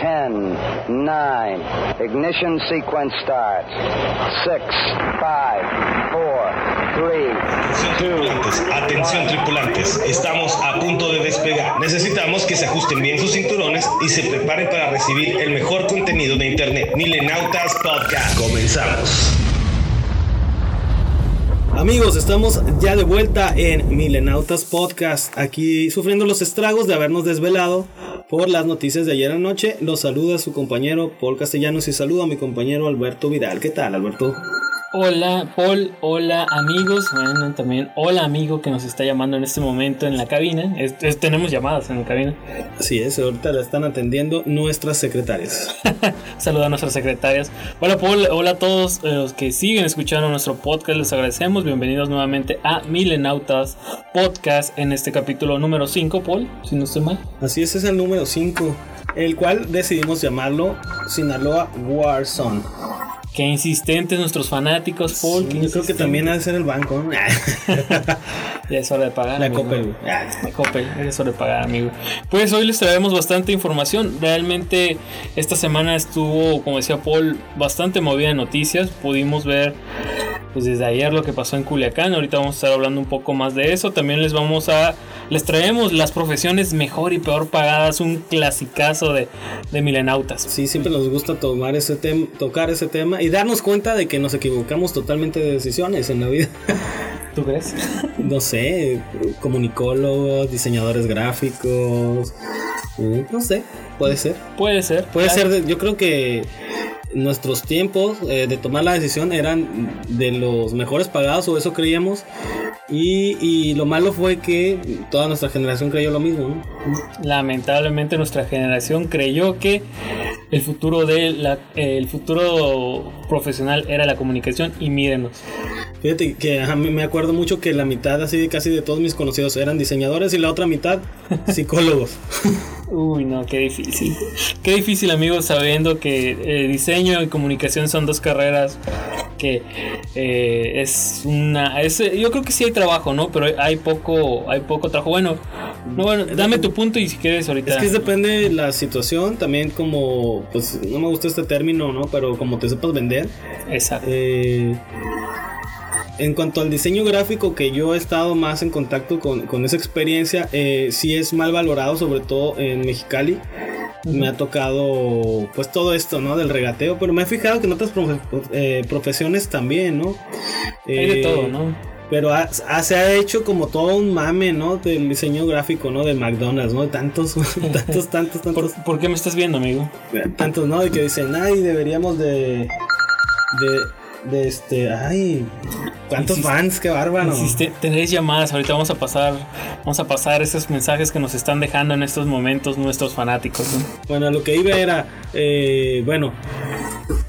10, 9, ignition sequence starts. 6, 5, 4, 3, 2. Atención tripulantes, estamos a punto de despegar. Necesitamos que se ajusten bien sus cinturones y se preparen para recibir el mejor contenido de Internet. Milenautas Podcast. Comenzamos. Amigos, estamos ya de vuelta en Milenautas Podcast, aquí sufriendo los estragos de habernos desvelado por las noticias de ayer anoche. Los saluda su compañero Paul Castellanos y saluda a mi compañero Alberto Vidal. ¿Qué tal, Alberto? Hola Paul, hola amigos, bueno también hola amigo que nos está llamando en este momento en la cabina, tenemos llamadas en la cabina. Así es, ahorita la están atendiendo nuestras secretarias. Saluda a nuestras secretarias. Hola Paul, hola a todos los que siguen escuchando nuestro podcast, les agradecemos, bienvenidos nuevamente a Milenautas Podcast en este capítulo número 5, Paul, si no estoy mal. Así es, es el número 5, el cual decidimos llamarlo Sinaloa Warzone. Qué insistentes nuestros fanáticos, Paul. yo creo que también ha de ser el banco. ya es hora de pagar. La Coppel. La Coppel, es hora de pagar, amigo. Pues hoy les traemos bastante información. Realmente esta semana estuvo, como decía Paul, bastante movida de noticias. Pudimos ver pues desde ayer lo que pasó en Culiacán. Ahorita vamos a estar hablando un poco más de eso. También les vamos a les traemos las profesiones mejor y peor pagadas, un clasicazo de, de milenautas. Sí, siempre nos gusta tomar ese tema, tocar ese tema y darnos cuenta de que nos equivocamos totalmente de decisiones en la vida. ¿Tú crees? No sé, comunicólogos, diseñadores gráficos, eh, no sé, puede ser. Puede ser. Puede ser, yo creo que nuestros tiempos eh, de tomar la decisión eran de los mejores pagados o eso creíamos y, lo malo fue que toda nuestra generación creyó lo mismo. Lamentablemente nuestra generación creyó que el futuro de la, el futuro profesional era la comunicación y mírenos. Fíjate que a mí me acuerdo mucho que la mitad así casi de todos mis conocidos eran diseñadores y la otra mitad psicólogos. Uy, no, qué difícil. Qué difícil, amigos, sabiendo que eh, diseño y comunicación son dos carreras que eh, es una yo creo que sí hay trabajo no pero hay poco hay poco trabajo. Bueno no bueno dame tu punto y si quieres ahorita. Es que depende de la situación también como pues no me gusta este término no pero como te sepas vender exacto. eh, en cuanto al diseño gráfico, que yo he estado más en contacto con, con esa experiencia, eh, sí es mal valorado, sobre todo en Mexicali me ha tocado pues todo esto, ¿no? Del regateo, pero me he fijado que en otras eh, profesiones también, ¿no? Hay de todo, ¿no? Pero se ha hecho como todo un mame, ¿no? Del diseño gráfico, ¿no? De McDonald's, ¿no? Tantos, tantos, tantos, tantos. ¿Por, qué me estás viendo, amigo? Tantos, ¿no? De que dicen, ay, deberíamos de... de de este, ay, cuántos fans, qué bárbaro. tenéis llamadas, ahorita vamos a pasar, vamos a pasar esos mensajes que nos están dejando en estos momentos nuestros fanáticos. Bueno, lo que iba era, eh, bueno,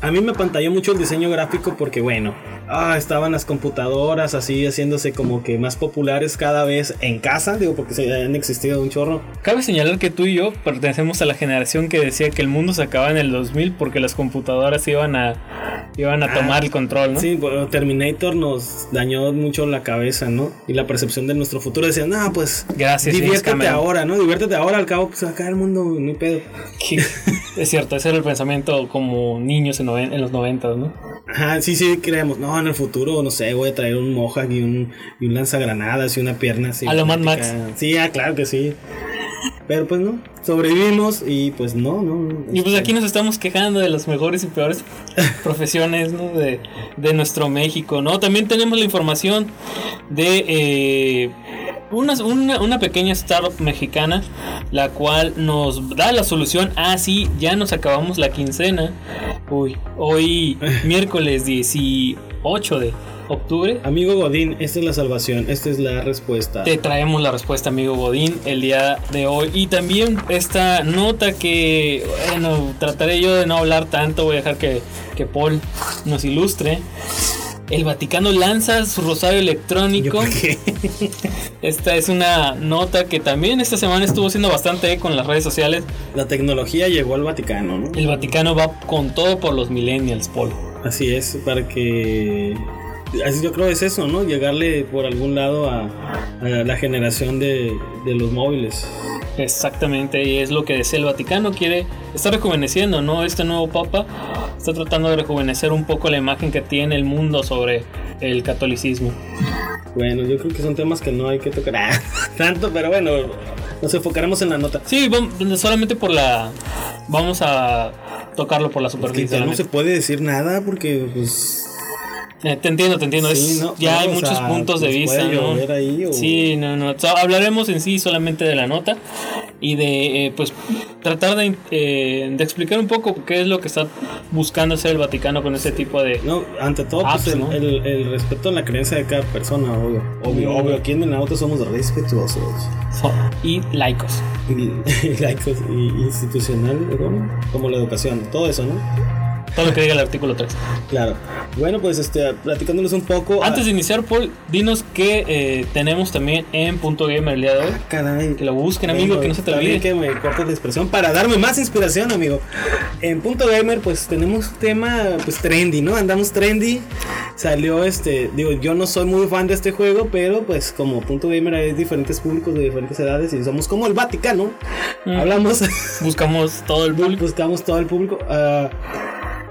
a mí me pantalló mucho el diseño gráfico porque, bueno, ah, estaban las computadoras así haciéndose como que más populares cada vez en casa, digo, porque se han existido un chorro. Cabe señalar que tú y yo pertenecemos a la generación que decía que el mundo se acababa en el 2000 porque las computadoras iban a, iban a ah, tomar el control, ¿no? Sí, bueno, Terminator nos dañó mucho la cabeza, ¿no? Y la percepción de nuestro futuro. Decían, no, pues, Gracias, diviértete ahora, ¿no? Diviértete ahora, al cabo, pues acá el mundo, ni pedo. es cierto, ese era el pensamiento como niños en, en los 90, ¿no? Ajá, sí, sí, creemos, no, en el futuro, no sé, voy a traer un Mohawk y un, y un lanzagranadas y una pierna así. A lo Mad Max. Sí, ah, claro que sí. Pero pues no, sobrevivimos y pues no, no. Y pues aquí nos estamos quejando de las mejores y peores profesiones ¿no? de, de, nuestro México, ¿no? También tenemos la información de eh, una, una, una, pequeña startup mexicana, la cual nos da la solución. Ah, sí, ya nos acabamos la quincena. Uy, hoy miércoles 18 de octubre. Amigo Godín, esta es la salvación, esta es la respuesta. Te traemos la respuesta, amigo Godín, el día de hoy. Y también esta nota que, bueno, trataré yo de no hablar tanto, voy a dejar que, que Paul nos ilustre. El Vaticano lanza su rosario electrónico. Esta es una nota que también esta semana estuvo haciendo bastante con las redes sociales. La tecnología llegó al Vaticano, ¿no? El Vaticano va con todo por los millennials, Paul. Así es, para que yo creo es eso, ¿no? Llegarle por algún lado a, a la generación de, de los móviles. Exactamente, y es lo que desea el Vaticano, quiere, está rejuveneciendo, ¿no? Este nuevo Papa está tratando de rejuvenecer un poco la imagen que tiene el mundo sobre el catolicismo. Bueno, yo creo que son temas que no hay que tocar ah, tanto, pero bueno, nos enfocaremos en la nota. Sí, vamos- solamente por la... Vamos a tocarlo por la Que superficie. ya no se puede decir nada porque pues Eh, te entiendo, te entiendo. Sí, es- no, ya hay o muchos sea, puntos de pues, vista. ¿no? ahí o- Sí, no, no. So, hablaremos en sí solamente de la nota y de, eh, pues, tratar de, eh, de explicar un poco qué es lo que está buscando hacer el Vaticano con ese tipo de. no, ante todo pues, Apps, el, ¿no? el- el respeto a la creencia de cada persona, obvio. Obvio, obvio. Aquí en Menauta somos respetuosos. so- y laicos. Y, y laicos y institucional, ¿no? como la educación, todo eso, ¿no? Todo lo que diga el artículo 3. Claro. Bueno, pues este, platicándoles un poco. Antes de iniciar, Paul, dinos qué eh, tenemos también en Punto Gamer el día de hoy. Ah, caray. Que lo busquen, amigo, que no se te olvide. que me cortes la expresión para darme más inspiración, amigo. En Punto Gamer, pues tenemos un tema pues trendy, ¿no? Andamos trendy. Salió este, digo, yo no soy muy fan de este juego, pero pues como Punto Gamer hay diferentes públicos de diferentes edades y somos como el Vaticano. Mm. Hablamos, Buscamos todo el público. buscamos todo el público. Ah,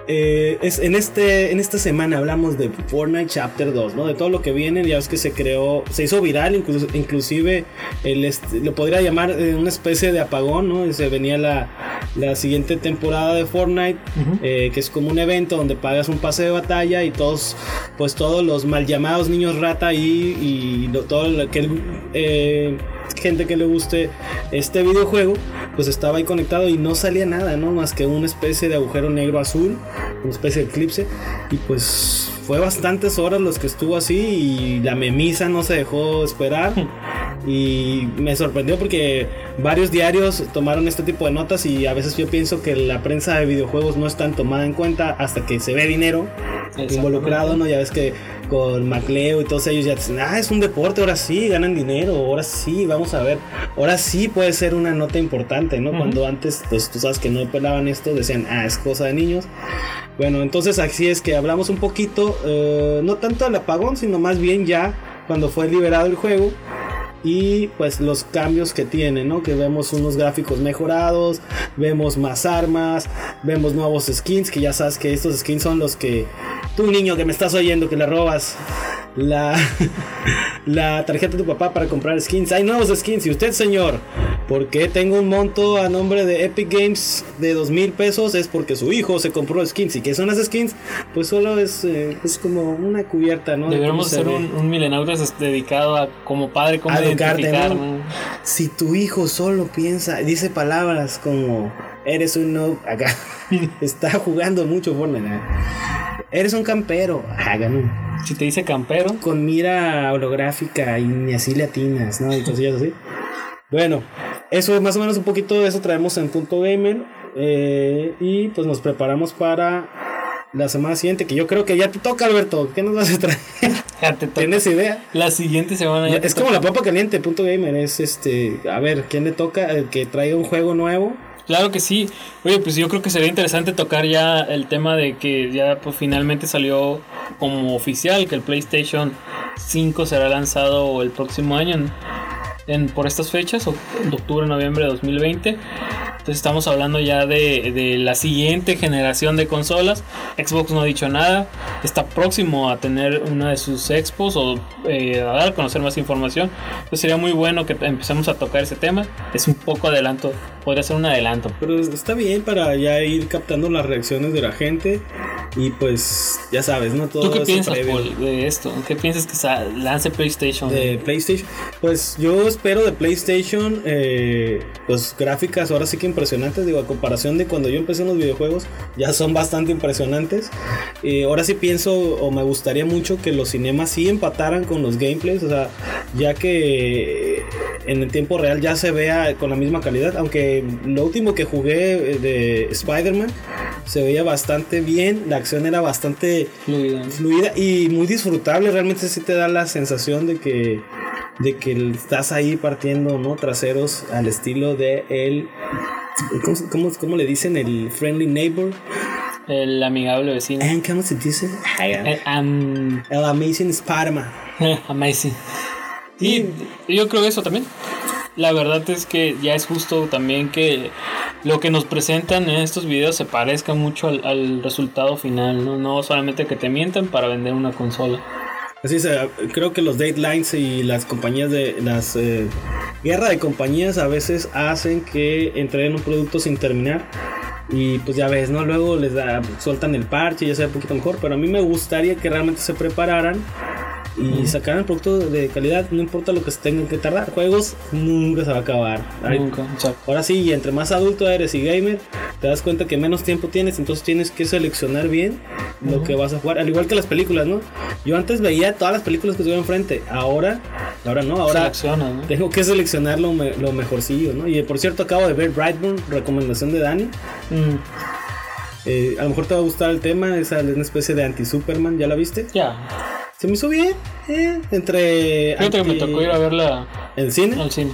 eh, es, en, este, en esta semana hablamos de Fortnite Chapter 2, ¿no? De todo lo que viene, ya ves que se creó, se hizo viral, incluso, inclusive el, este, lo podría llamar eh, una especie de apagón, ¿no? Se venía la, la siguiente temporada de Fortnite, eh, que es como un evento donde pagas un pase de batalla y todos, pues todos los mal llamados niños rata y, y lo- todo lo que... gente que le guste este videojuego, pues estaba ahí conectado y no salía nada, ¿no? Más que una especie de agujero negro azul, una especie de eclipse. Y pues fue bastantes horas los que estuvo así y la memisa no se dejó esperar. Y me sorprendió porque varios diarios tomaron este tipo de notas y a veces yo pienso que la prensa de videojuegos no es tan tomada en cuenta hasta que se ve dinero involucrado, ¿no? Ya ves que con Macleo y todos ellos ya dicen, ah, es un deporte, ahora sí, ganan dinero, ahora sí, vamos a ver, ahora sí puede ser una nota importante, ¿no? Cuando antes, pues tú sabes que no pelaban esto, decían, ah, es cosa de niños. Bueno, entonces así es que hablamos un poquito, eh, no tanto del apagón, sino más bien ya cuando fue liberado el juego y pues los cambios que tiene, ¿no? Que vemos unos gráficos mejorados, vemos más armas, vemos nuevos skins, que ya sabes que estos skins son los que tú niño que me estás oyendo que le robas la la tarjeta de tu papá para comprar skins. Hay nuevos skins y usted, señor, ¿por qué tengo un monto a nombre de Epic Games de dos mil pesos? Es porque su hijo se compró skins. ¿Y qué son las skins? Pues solo es, eh, es como una cubierta, ¿no? De Deberíamos cómo se hacer ve. un, un Milenautas dedicado a como padre, cómo A educarte, ¿no? ¿no? Si tu hijo solo piensa, dice palabras como eres un noob, acá está jugando mucho Fortnite. Eres un campero, hagan Si te dice campero, con mira holográfica y ni así latinas, ¿no? Y cosillas así. Bueno, eso es más o menos un poquito de eso traemos en punto gamer. eh, y pues nos preparamos para la semana siguiente, que yo creo que ya te toca, Alberto. ¿Qué nos vas a traer? ya te toca. ¿Tienes idea? La siguiente semana ya te Es como toca. la papa caliente, punto gamer. Es este, a ver, ¿quién le toca? El que traiga un juego nuevo. Claro que sí. Oye, pues yo creo que sería interesante tocar ya el tema de que ya pues finalmente salió como oficial que el PlayStation 5 será lanzado el próximo año en, por estas fechas, octubre, noviembre de 2020. Entonces estamos hablando ya de, de la siguiente generación de consolas. Xbox no ha dicho nada. Está próximo a tener una de sus expos o eh, a dar a conocer más información. Entonces sería muy bueno que empecemos a tocar ese tema. Es un poco adelanto. Podría ser un adelanto. Pero está bien para ya ir captando las reacciones de la gente. Y pues, ya sabes, ¿no? Todo ¿Tú qué piensas, Paul, de esto? ¿Qué piensas que lance PlayStation? de PlayStation. Pues yo espero de PlayStation, eh, pues gráficas ahora sí que impresionantes. Digo, a comparación de cuando yo empecé en los videojuegos, ya son bastante impresionantes. Eh, ahora sí pienso, o me gustaría mucho que los cinemas sí empataran con los gameplays. O sea, ya que en el tiempo real ya se vea con la misma calidad. Aunque lo último que jugué eh, de Spider-Man se veía bastante bien. La acción era bastante fluida y muy disfrutable. Realmente sí te da la sensación de que de que estás ahí partiendo no traseros al estilo de el ¿cómo, cómo, cómo le dicen el friendly neighbor El amigable vecino. And ¿Cómo se dice? Eh, am- El Amazing Spider-Man. amazing. Y yo creo eso también. La verdad es que ya es justo también que lo que nos presentan en estos videos se parezca mucho al, al resultado final, ¿no? No solamente que te mientan para vender una consola. Así es, eh, creo que los deadlines y las compañías de las eh, guerra de compañías a veces hacen que entreguen un producto sin terminar y pues ya ves, ¿no? Luego les da, sueltan el parche y ya sea un poquito mejor, pero a mí me gustaría que realmente se prepararan y sacaran el producto de calidad, no importa lo que se tengan que tardar. Juegos nunca se va a acabar. Nunca. Ahora sí, y entre más adulto eres y gamer, te das cuenta que menos tiempo tienes, entonces tienes que seleccionar bien lo que vas a jugar. Al igual que las películas, ¿no? Yo antes veía todas las películas que estuve enfrente, ahora, ahora no, ahora ¿no? tengo que seleccionar lo, me- lo mejorcillo, ¿no? Y por cierto, acabo de ver Brightburn, recomendación de Dani. Mm, Eh, a lo mejor te va a gustar el tema, es una especie de anti-Superman, ¿ya la viste? ya. Se me hizo bien, eh, entre... Fíjate que me tocó ir a verla ¿En cine? al cine.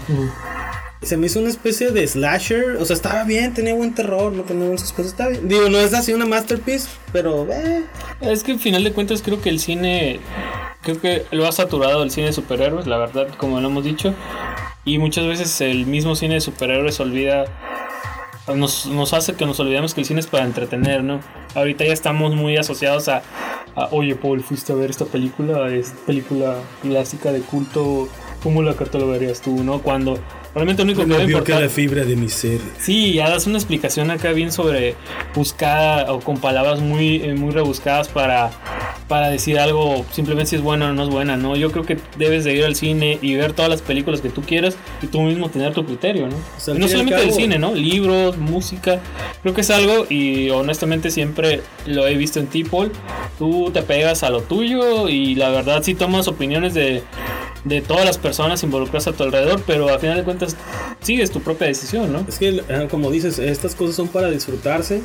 Se me hizo una especie de slasher, o sea, estaba bien, tenía buen terror, no tenía buen suspenso, estaba bien. Digo, no es así una masterpiece, pero eh, Es que al final de cuentas creo que el cine, creo que lo ha saturado el cine de superhéroes, la verdad, como lo hemos dicho. Y muchas veces el mismo cine de superhéroes olvida, nos, nos hace que nos olvidemos que el cine es para entretener, ¿no? Ahorita ya estamos muy asociados a, a, oye Paul, fuiste a ver esta película, es película clásica de culto, ¿cómo la catalogarías tú, no? Cuando realmente lo único que debe importar... fibra de mi ser. Sí, ya das una explicación acá bien sobre buscada o con palabras muy, eh, muy rebuscadas para, para decir algo, simplemente si es buena o no es buena, ¿no? Yo creo que debes de ir al cine y ver todas las películas que tú quieras y tú mismo tener tu criterio, ¿no? sea, Y no solamente del cine, ¿no? Libros, música, creo que es algo y honestamente siempre lo he visto en ti, Paul. Tú te pegas a lo tuyo y la verdad sí tomas opiniones de, de todas las personas involucradas a tu alrededor, pero al final de cuentas sigues tu propia decisión, ¿no? Es que, eh, como dices, estas cosas son para disfrutarse.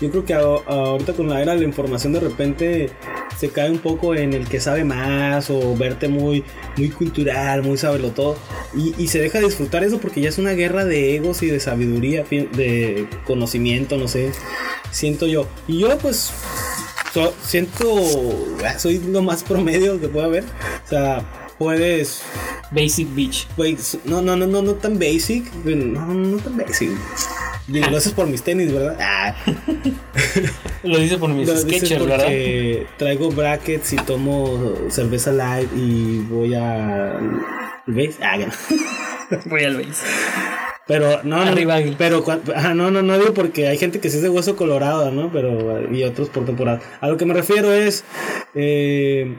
Yo creo que a- ahorita con la era de la información de repente se cae un poco en el que sabe más o verte muy, muy cultural, muy sabelo todo. Y, se deja de disfrutar eso porque ya es una guerra de egos y de sabiduría, de conocimiento, no sé. Siento yo. Y yo pues so- siento, ah, soy lo más promedio que puede haber. O sea, puedes Basic Beach. Güey, no, no, no, no, no tan basic. No, no tan basic. Digo, lo haces por mis tenis, ¿verdad? Ah, Lo dice por mis dices sketchers, ¿verdad? traigo brackets y tomo cerveza light y voy a. ¿Ves? Ah. Voy al base. Pero no, no, Arriba, Águila. pero no, no, no digo porque hay gente que sí es de hueso colorado, ¿no? Pero y otros por temporada. A lo que me refiero es eh,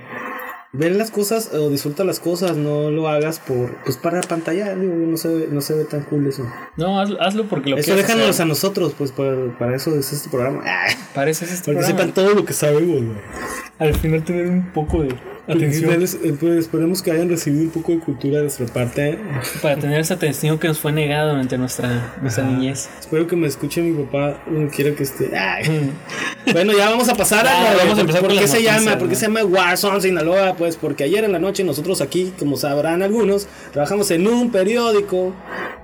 ver las cosas o disfruta las cosas, no lo hagas por pues para pantalla, digo, no se ve, no se ve tan cool eso. No, hazlo, hazlo porque lo Eso déjanos hacer. a nosotros, pues para, para eso es este programa. Ah, Pareces este para que programa. sepan todo lo que sabemos, güey. Al final tener un poco de atención. Eh, pues, esperemos que hayan recibido un poco de cultura de nuestra parte. Para tener esa atención que nos fue negada durante nuestra, nuestra niñez. Espero que me escuche mi papá. No quiero que esté. Ay. Bueno, ya vamos a pasar a. vamos a empezar ¿Por qué se noticias, llama? ¿Por qué ¿no? se llama Warzone Sinaloa? Pues porque ayer en la noche nosotros aquí, como sabrán algunos, trabajamos en un periódico.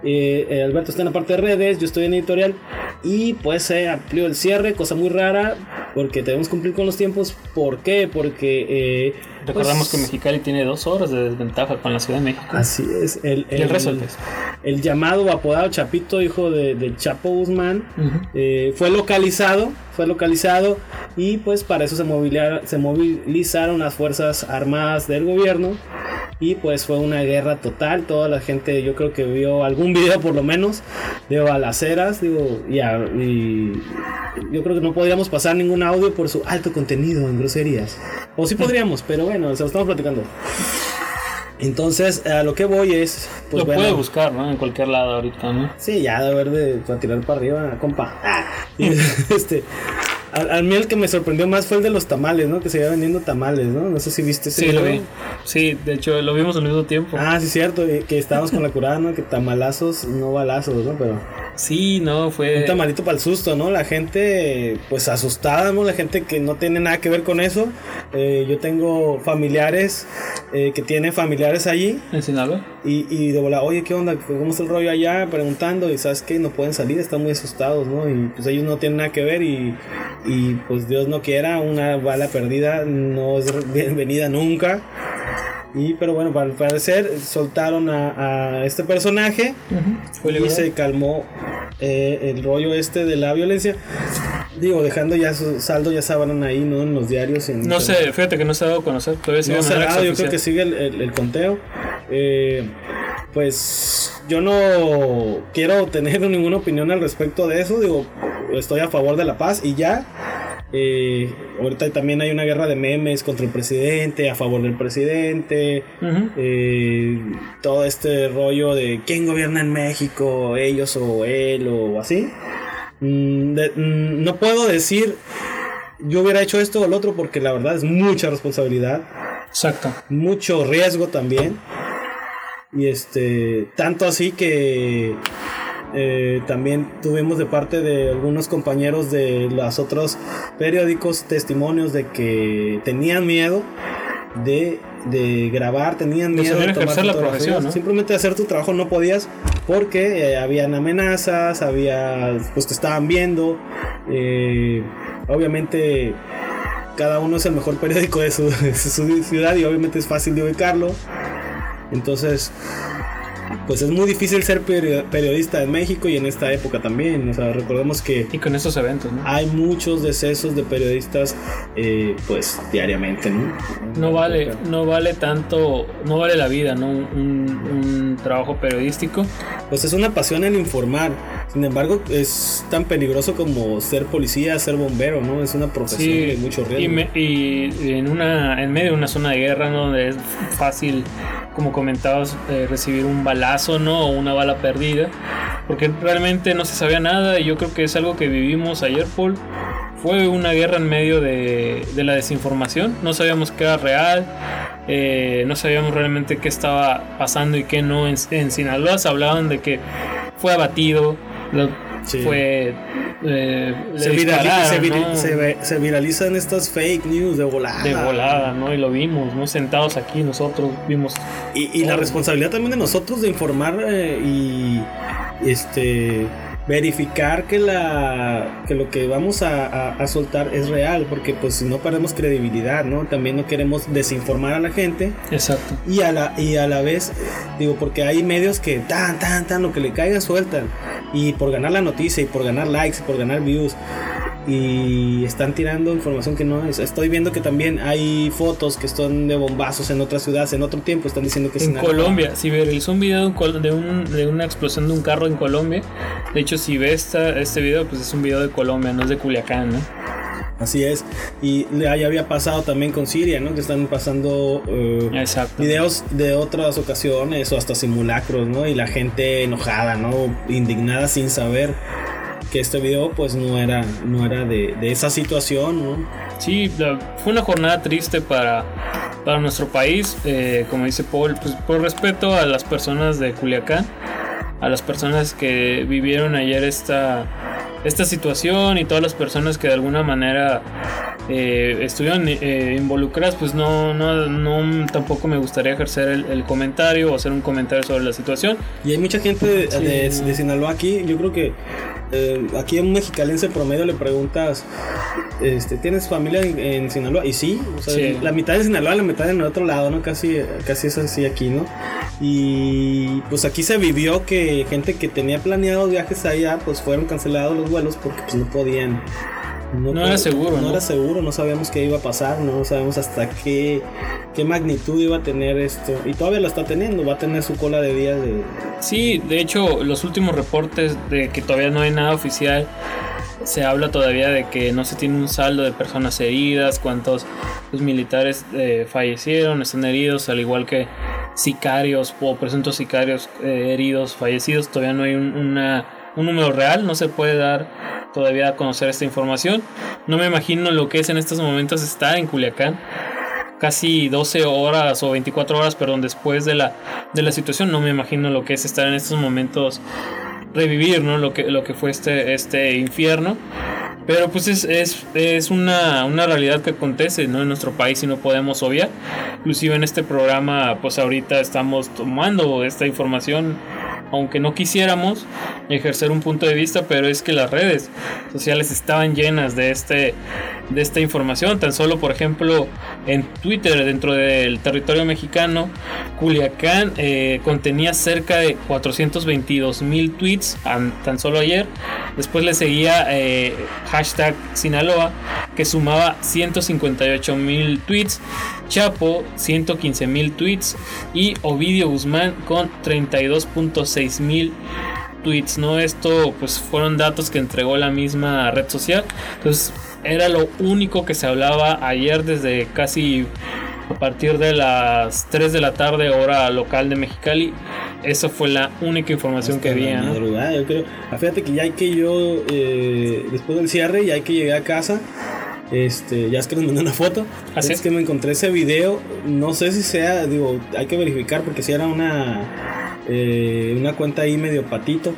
Eh, eh, Alberto está en la parte de redes, yo estoy en editorial. Y pues se amplió el cierre, cosa muy rara, porque debemos cumplir con los tiempos. ¿Por qué? Porque. eh, Recordamos pues, que Mexicali tiene dos horas de desventaja con la Ciudad de México. Así es. El, Y el resto del país. El llamado apodado Chapito, hijo de, del Chapo Guzmán, eh, fue localizado, fue localizado y pues para eso se, movilizaron, se movilizaron las fuerzas armadas del gobierno y pues fue una guerra total, toda la gente yo creo que vio algún video por lo menos de balaceras, digo, y, a- y yo creo que no podríamos pasar ningún audio por su alto contenido en groserías, o sí podríamos, pero bueno, se lo estamos platicando. Entonces, a lo que voy es, pues lo bueno, puede buscar, ¿no? En cualquier lado ahorita, ¿no? Sí, ya de haber de para tirar para arriba, compa. Ah, y, este, a, a mí el que me sorprendió más fue el de los tamales, ¿no? Que se iba vendiendo tamales, ¿no? No sé si viste ese Sí, lo vi. Sí, de hecho lo vimos al mismo tiempo. Ah, sí, cierto, eh, que estábamos con la curada, ¿no? Que tamalazos, no balazos, ¿no? Pero Sí, no, fue. Un tamalito para el susto, ¿no? La gente, pues asustada, ¿no? La gente que no tiene nada que ver con eso. Eh, yo tengo familiares eh, que tienen familiares allí. ¿En Sinaloa? Y, y de volada, oye, ¿qué onda? ¿Cómo está el rollo allá? Preguntando, y sabes que no pueden salir, están muy asustados, ¿no? Y pues ellos no tienen nada que ver, y, y pues Dios no quiera, una bala perdida no es bienvenida nunca. Y pero bueno, al parecer soltaron a, a este personaje Fue y liberado. se calmó eh, el rollo este de la violencia. Digo, dejando ya su saldo, ya sabrán ahí, ¿no? En los diarios. En, No sé, fíjate que no se ha dado a conocer. Todavía sigue No de manera cerrado, yo creo que sigue el, el- el conteo. Eh, pues yo no quiero tener ninguna opinión al respecto de eso. Digo, estoy a favor de la paz y ya. Eh, ahorita también hay una guerra de memes contra el presidente, a favor del presidente. Eh, todo este rollo de quién gobierna en México, ellos o él o así. Mm, de- mm, no puedo decir yo hubiera hecho esto o lo otro porque la verdad es mucha responsabilidad, Exacto. mucho riesgo también. Y este, tanto así que eh, también tuvimos de parte de algunos compañeros de los otros periódicos testimonios de que tenían miedo de, de grabar, tenían miedo de tomar la profesión, ¿no? Simplemente hacer tu trabajo no podías porque eh, habían amenazas, había, pues te estaban viendo. eh, obviamente cada uno es el mejor periódico de su, de su ciudad y obviamente es fácil de ubicarlo. Entonces, pues es muy difícil ser peri- periodista en México y en esta época también. O sea, recordemos que Y con estos eventos, ¿no? hay muchos decesos de periodistas, eh, pues diariamente, ¿no? No vale, no vale tanto, no vale la vida, ¿no? Un, un- un trabajo periodístico. Pues es una pasión el informar. Sin embargo, es tan peligroso como ser policía, ser bombero, ¿no? Es una profesión Sí, de mucho riesgo. y, me- y en una en medio de una zona de guerra ¿no? donde es fácil como comentabas eh, recibir un balazo no o una bala perdida porque realmente no se sabía nada y yo creo que es algo que vivimos ayer Paul. Fue una guerra en medio de, de la desinformación no sabíamos qué era real eh, no sabíamos realmente qué estaba pasando y qué no. En, en Sinaloa se hablaban de que fue abatido lo- Sí. fue eh, se, virali- dispararon, se viri- ¿no? se ve- se viralizan estas fake news de volada. de volada, ¿no? Y lo vimos, ¿no? Sentados aquí nosotros vimos. Y, y la Oh. responsabilidad también de nosotros de informar eh, y este verificar que la que lo que vamos a, a- a soltar es real porque pues si no perdemos credibilidad no también no queremos desinformar a la gente. Exacto. y a la y a la vez digo porque hay medios que tan tan tan lo que le caiga sueltan. Y por ganar la noticia y por ganar likes y por ganar views y están tirando información que no es. Estoy viendo que también hay fotos que son de bombazos en otras ciudades, en otro tiempo están diciendo que es En. Colombia, si viralizó un video de, un una explosión de un carro en Colombia. De hecho, si ves esta, este video, pues es un video de Colombia, no es de Culiacán, ¿no? Así es. Y ya había pasado también con Siria, ¿no? Que están pasando eh, videos de otras ocasiones o hasta simulacros, ¿no? Y la gente enojada, ¿no? Indignada sin saber que este video pues no era, no era de, de esa situación, ¿no? Sí, la- fue una jornada triste para, para nuestro país, eh, como dice Paul, pues por respeto a las personas de Culiacán, a las personas que vivieron ayer esta, esta situación y todas las personas que de alguna manera eh, estuvieron eh, involucradas, pues no, no, no, tampoco me gustaría ejercer el, el comentario o hacer un comentario sobre la situación. Y hay mucha gente Sí. de- de Sinaloa aquí. Yo creo que eh, aquí a un mexicalense promedio le preguntas, este, ¿tienes familia en, en Sinaloa? Y sí, o sea, Sí. la mitad de Sinaloa, la mitad en el otro lado, ¿no? Casi, casi es así aquí, ¿no? Y pues aquí se vivió que gente que tenía planeados viajes allá, pues fueron cancelados los vuelos porque pues no podían. No era seguro, No, ¿no? era seguro, no sabíamos qué iba a pasar, no sabemos hasta qué, qué magnitud iba a tener esto. Y todavía lo está teniendo, va a tener su cola de días de, Sí, de hecho, los últimos reportes de que todavía no hay nada oficial, se habla todavía de que no se tiene un saldo de personas heridas, cuántos los militares eh, fallecieron, están heridos, al igual que sicarios o presuntos sicarios eh, heridos, fallecidos, todavía no hay un, una- un número real, no se puede dar todavía a conocer esta información. No me imagino lo que es en estos momentos estar en Culiacán casi 12 horas o 24 horas, perdón, después de la, de la situación. No me imagino lo que es estar en estos momentos revivir ¿no? lo, que, lo que fue este, este infierno. Pero pues es, es, es una, una, realidad que acontece ¿no? en nuestro país y no podemos obviar. Inclusive en este programa pues ahorita estamos tomando esta información aunque no quisiéramos ejercer un punto de vista, pero es que las redes sociales estaban llenas de este de esta información. Tan solo, por ejemplo, en Twitter, dentro del territorio mexicano, Culiacán eh, contenía cerca de 422 mil tweets tan solo ayer. Después le seguía eh, hashtag Sinaloa, que sumaba 158 mil tweets. Chapo 115 mil tweets y Ovidio Guzmán con 32.6 mil tweets, ¿no? Esto pues fueron datos que entregó la misma red social. Entonces era lo único que se hablaba ayer desde casi a partir de las 3 de la tarde hora local de Mexicali. Esa fue la única información que había. ¿no? yo creo. Ah, fíjate que ya hay que yo, eh, después del cierre, ya hay que llegar a casa. Este, ya es que nos mandé una foto. Así es que me encontré ese video. No sé si sea, digo, hay que verificar porque si era una, eh, una cuenta ahí medio patito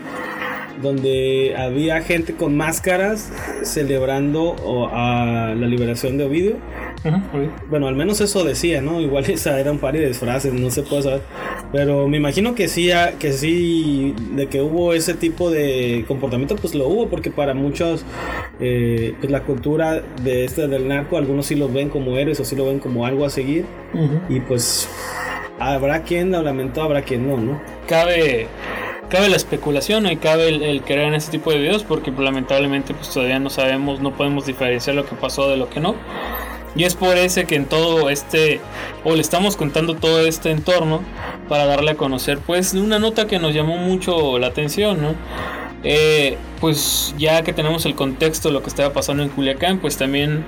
donde había gente con máscaras celebrando a la liberación de Ovidio. bueno, al menos eso decía, ¿no? Igual esa eran par de frases, no se puede saber. Pero me imagino que sí, que sí, de que hubo ese tipo de comportamiento, pues lo hubo, porque para muchos, eh, pues la cultura de este del narco, algunos sí lo ven como héroes o sí lo ven como algo a seguir. Y pues habrá quien lo lamentó, habrá quien no, ¿no? Cabe cabe la especulación y cabe el, creer en ese tipo de videos porque pues, lamentablemente pues todavía no sabemos, no podemos diferenciar lo que pasó de lo que no. Y es por ese que en todo este, o le estamos contando todo este entorno para darle a conocer pues una nota que nos llamó mucho la atención, ¿no? Eh, pues ya que tenemos el contexto de lo que estaba pasando en Culiacán, pues también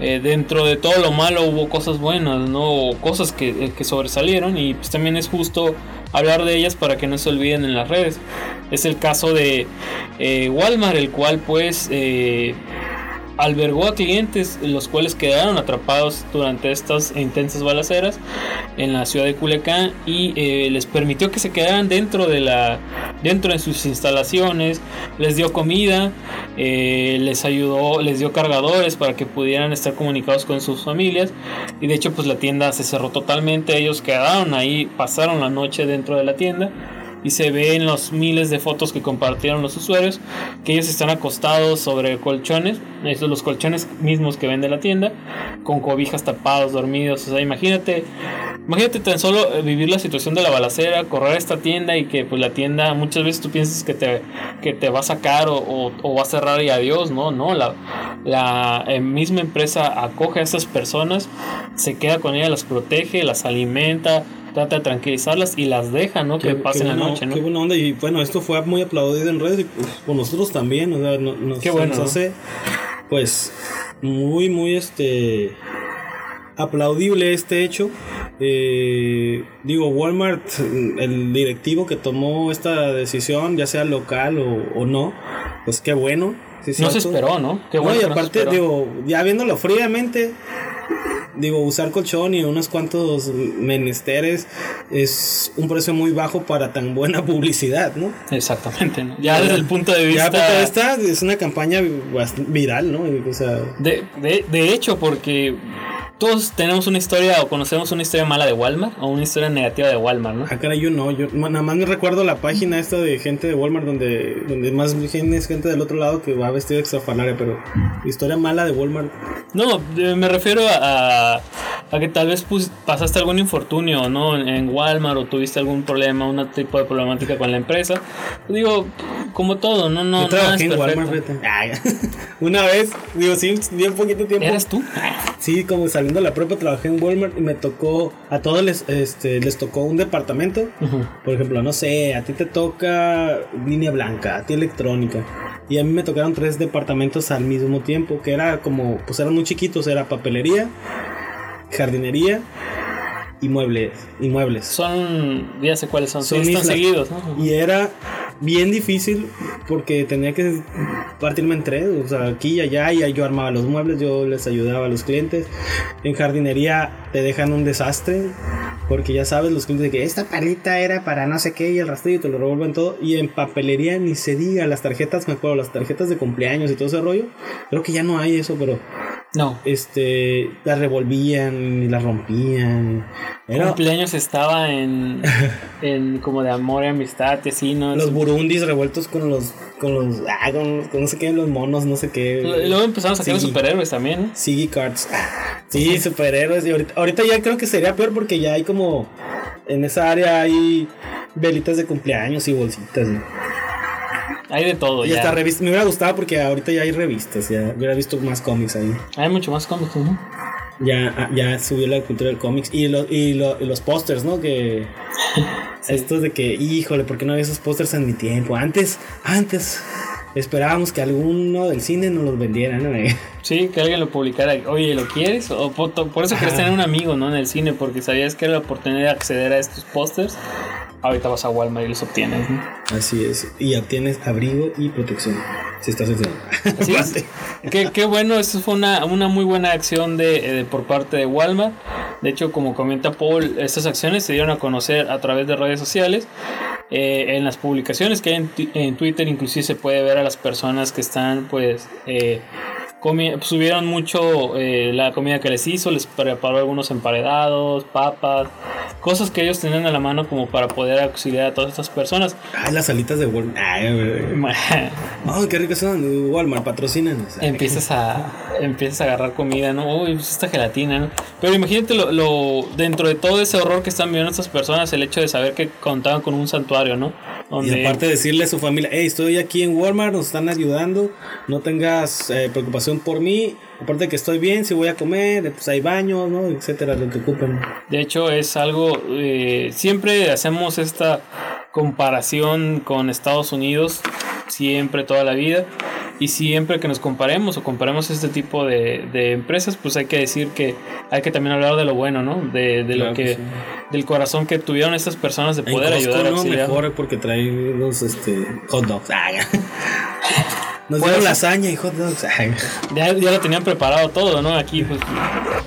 eh, dentro de todo lo malo hubo cosas buenas, ¿no? Cosas que, que sobresalieron y pues también es justo hablar de ellas para que no se olviden en las redes. Es el caso de eh, Walmart, el cual pues eh, albergó a clientes los cuales quedaron atrapados durante estas intensas balaceras en la ciudad de Culiacán y eh, les permitió que se quedaran dentro de la dentro de sus instalaciones les dio comida eh, les ayudó les dio cargadores para que pudieran estar comunicados con sus familias y de hecho pues la tienda se cerró totalmente ellos quedaron ahí pasaron la noche dentro de la tienda y se ve en los miles de fotos que compartieron los usuarios que ellos están acostados sobre colchones, estos los colchones mismos que vende la tienda, con cobijas tapados, dormidos, o sea, imagínate, imagínate tan solo eh, vivir la situación de la balacera, correr a esta tienda y que pues la tienda muchas veces tú piensas que te, que te va a sacar o, o, va a cerrar y adiós, no, no, la, la eh, misma empresa acoge a estas personas, se queda con ellas, las protege, las alimenta, trata de tranquilizarlas y las deja, ¿no? que pasen la noche, ¿no? Qué buena onda. Y bueno, esto fue muy aplaudido en redes y pues, por nosotros también. O sea, nos, qué bueno, nos hace, pues, muy, muy este aplaudible este hecho. Eh, digo, Walmart, el directivo que tomó esta decisión, ya sea local o, no, pues qué bueno. no se esperó, ¿no? Qué bueno. y aparte, digo, ya viéndolo fríamente, digo, usar colchón y unos cuantos menesteres es un precio muy bajo para tan buena publicidad, ¿no? Exactamente, Ya desde el punto de vista... Ya es una campaña viral, ¿no? O sea... de, de, de hecho, porque todos tenemos una historia o conocemos una historia mala de Walmart o una historia negativa de Walmart, ¿no? Ah, cara, yo no. Yo nada más me recuerdo la página esta de gente de Walmart donde, donde más es gente del otro lado que va vestido extrafalaria, pero historia mala de Walmart. No, me refiero a, a que tal vez pasaste algún infortunio, ¿no? En Walmart o tuviste algún problema, un tipo de problemática con la empresa. Digo, como todo, no, no. Yo trabajé en Walmart, Una vez, digo, sí, un poquito tiempo. ¿Eres tú? Sí, como salió la prueba trabajé en Walmart y me tocó, a todos les, este, les tocó un departamento. Por ejemplo, no sé, a ti te toca línea blanca, a ti electrónica. Y a mí me tocaron tres departamentos al mismo tiempo, que era como, pues eran muy chiquitos, era papelería, jardinería y muebles. Y muebles. Son, ya sé cuáles son, son están seguidos. Y era bien difícil porque tenía que partirme en tres, o sea, aquí y allá, y yo armaba los muebles, yo les ayudaba a los clientes. En jardinería te dejan un desastre Porque ya sabes los clientes de que esta palita era para no sé qué y el rastrillo te lo revuelven todo. Y en papelería ni se diga, las tarjetas, me acuerdo, las tarjetas de cumpleaños y todo ese rollo. Creo que ya no hay eso, pero No. este las revolvían y las rompían. Era Cumpleaños estaba en, en como de amor y amistad y así, ¿no? los burundis revueltos con los con los ah, con, con no sé qué, los monos, no sé qué. Luego empezaron a sacar los superhéroes también, ¿no? Siggy Cards. Sí, superhéroes. Y ahorita, ahorita ya creo que sería peor porque ya hay como. En esa área hay velitas de cumpleaños y bolsitas. ¿no? Hay de todo, Y ya. hasta revistas. Me hubiera gustado porque ahorita ya hay revistas. Ya hubiera visto más cómics ahí. Hay mucho más cómics, ¿no? Ya, ah, ya subió la cultura del cómics. Y, lo- y, lo- y los pósters, ¿no? Que. Estos de que, híjole, ¿por qué no había esos pósters en mi tiempo? Antes, antes. Esperábamos que alguno del cine nos los vendiera, ¿no? Sí, que alguien lo publicara. Oye, ¿lo quieres? O por, por eso querías tener un amigo, ¿no? En el cine, porque sabías que era la oportunidad de acceder a estos pósters. Ahorita vas a Walmart y los obtienes, ¿no? Así es. Y obtienes abrigo y protección. Si estás enfermo. Así es. Qué, qué bueno, eso fue una, una muy buena acción de, de- por parte de Walmart. De hecho, como comenta Paul, estas acciones se dieron a conocer a través de redes sociales. Eh, en las publicaciones que hay en, Twitter, inclusive se puede ver a las personas que están, pues, eh, subieron mucho eh, la comida que les hizo, les preparó algunos emparedados, papas, cosas que ellos tenían a la mano como para poder auxiliar a todas estas personas. Ay, las alitas de Walmart. Ay. Ay, qué ricas son. Walmart, patrocinan. empiezas a empiezas a agarrar comida, ¿no? Uy, pues esta gelatina, ¿no? Pero imagínate lo, lo- dentro de todo ese horror que están viviendo estas personas, el hecho de saber que contaban con un santuario, ¿no? Y aparte decirle a su familia, hey, estoy aquí en Walmart, nos están ayudando, no tengas eh, preocupación por mí, aparte de que estoy bien, si voy a comer, pues hay baños, ¿no? Etcétera, lo que ocupen. de hecho es algo eh, siempre hacemos esta comparación con Estados Unidos siempre toda la vida y siempre que nos comparemos o comparemos este tipo de, de empresas pues hay que decir que hay que también hablar de lo bueno no de, de Claro lo que que sí. del corazón que tuvieron estas personas de poder ayudar a no, mejor porque trae los este, hot dogs. Nos Pues- dieron lasaña y hot dogs. Ay. Ya, ya lo tenían preparado todo, ¿no? Aquí, pues.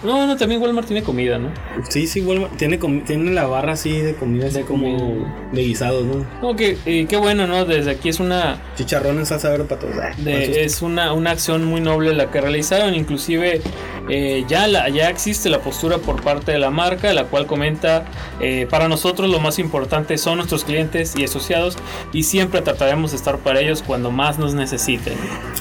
No, no, también Walmart tiene comida, ¿no? Sí, sí, Walmart tiene, tiene la barra así de comida, así De como comida. de guisados, ¿no? No, que eh, qué bueno, ¿no? Desde aquí es una. Chicharrón en salsa verde para todos. Ay, de- ¿cuántos- es una, una acción muy noble la que realizaron. Inclusive eh, ya, la, ya existe la postura por parte de la marca, la cual comenta, eh, para nosotros lo más importante son nuestros clientes y asociados y siempre trataremos de estar para ellos cuando más nos necesiten.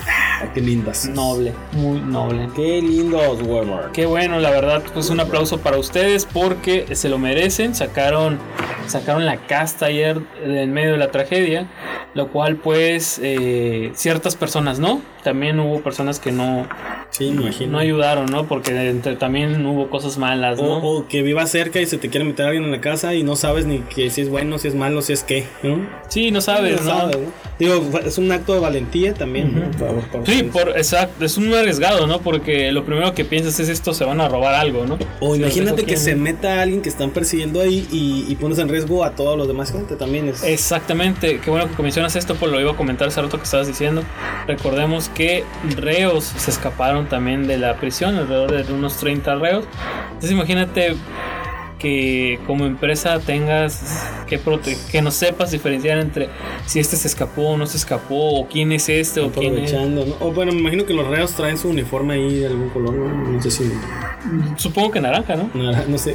Ah, qué lindas. Noble, muy noble. Qué lindos, Walmart. Qué bueno, la verdad, pues un aplauso para ustedes porque se lo merecen. Sacaron, sacaron la casta ayer en medio de la tragedia, lo cual pues eh, ciertas personas no. También hubo personas que no, Sí, me imagino. no ayudaron, ¿no? Porque entre- también hubo cosas malas, O, ¿no? o que viva cerca y se te quiere meter alguien en la casa y no sabes ni que si es bueno, si es malo, si es qué, ¿no? Sí, no sabes, ¿no? sabes, ¿no? Digo, es un acto de valentía también, ¿no? Por- por- Sí, por, exacto, es un arriesgado, ¿no? Porque lo primero que piensas es esto, se van a robar algo, ¿no? O Si imagínate que se meta alguien que están persiguiendo ahí y, y pones en riesgo a todos los demás gente también. Es, Exactamente, qué bueno que mencionas esto, pues lo iba a comentar hace rato que estabas diciendo. Recordemos que reos se escaparon también de la prisión, alrededor de unos 30 reos. Entonces imagínate que como empresa tengas que, prote- que no sepas diferenciar entre si este se escapó o no se escapó, o quién es este o quién es. ¿no? O bueno, me imagino que los reos traen su uniforme ahí de algún color, ¿no? No sé si. Supongo que naranja, ¿no? No, no sé,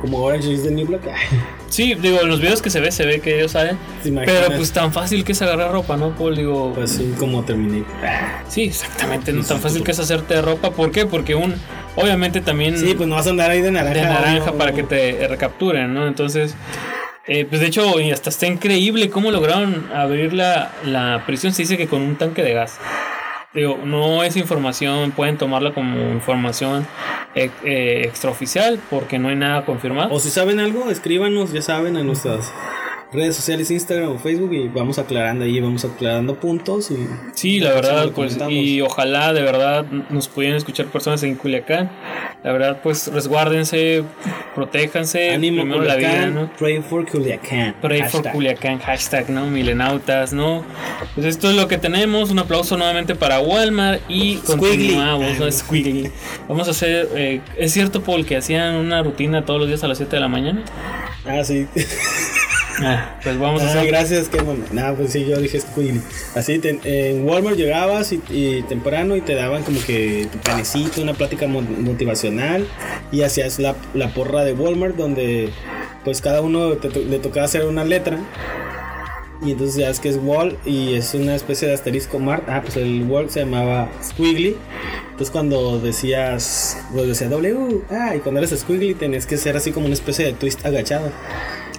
como Orange is the New Black. Sí, digo, en los videos que se ve, se ve que ellos salen. ¿te imaginas? Pero pues tan fácil que es agarrar ropa, ¿no? Paul? digo, Pues sí, como Terminator. Ah. Sí, exactamente, no tan fácil que es hacerte ropa. ¿Por qué? Porque un, obviamente también Sí, pues no vas a andar ahí de naranja. de naranja para que te recapturen, ¿no? Entonces, eh, pues de hecho, y hasta está increíble cómo lograron abrir la, la prisión. Se dice que con un tanque de gas. Digo, no es información, pueden tomarla como información eh, eh, extraoficial porque no hay nada confirmado. O si saben algo, escríbanos, ya saben, en nuestras redes sociales, Instagram o Facebook, y vamos aclarando ahí, vamos aclarando puntos. Y Sí, la verdad, pues, y ojalá de verdad nos pudieran escuchar personas en Culiacán. La verdad, pues resguárdense, protéjanse. Ánimo primero la vida, Culiacán, ¿no? Pray for Culiacán. Pray for Hashtag. Culiacán, hashtag, ¿no? Milenautas, ¿no? Pues esto es lo que tenemos. Un aplauso nuevamente para Walmart y Squiggly. continuamos, ¿no? Squiggly. Vamos a hacer. eh, ¿Es cierto, Paul, que hacían una rutina todos los días a las 7 de la mañana? Ah, sí. Ah, pues vamos a Ah, hacer. gracias, que bueno. Nah, pues sí, yo dije Squiggly. Así, te- en Walmart llegabas y, y temprano y te daban como que tu panecito, una plática mo- motivacional y hacías la, la porra de Walmart donde pues cada uno te le tocaba hacer una letra. Y entonces ya es que es Wall y es una especie de asterisco Mart. Ah, pues el Wall se llamaba Squiggly. Entonces cuando decías, pues decía W, ah, y cuando eres Squiggly tenías que ser así como una especie de twist agachado.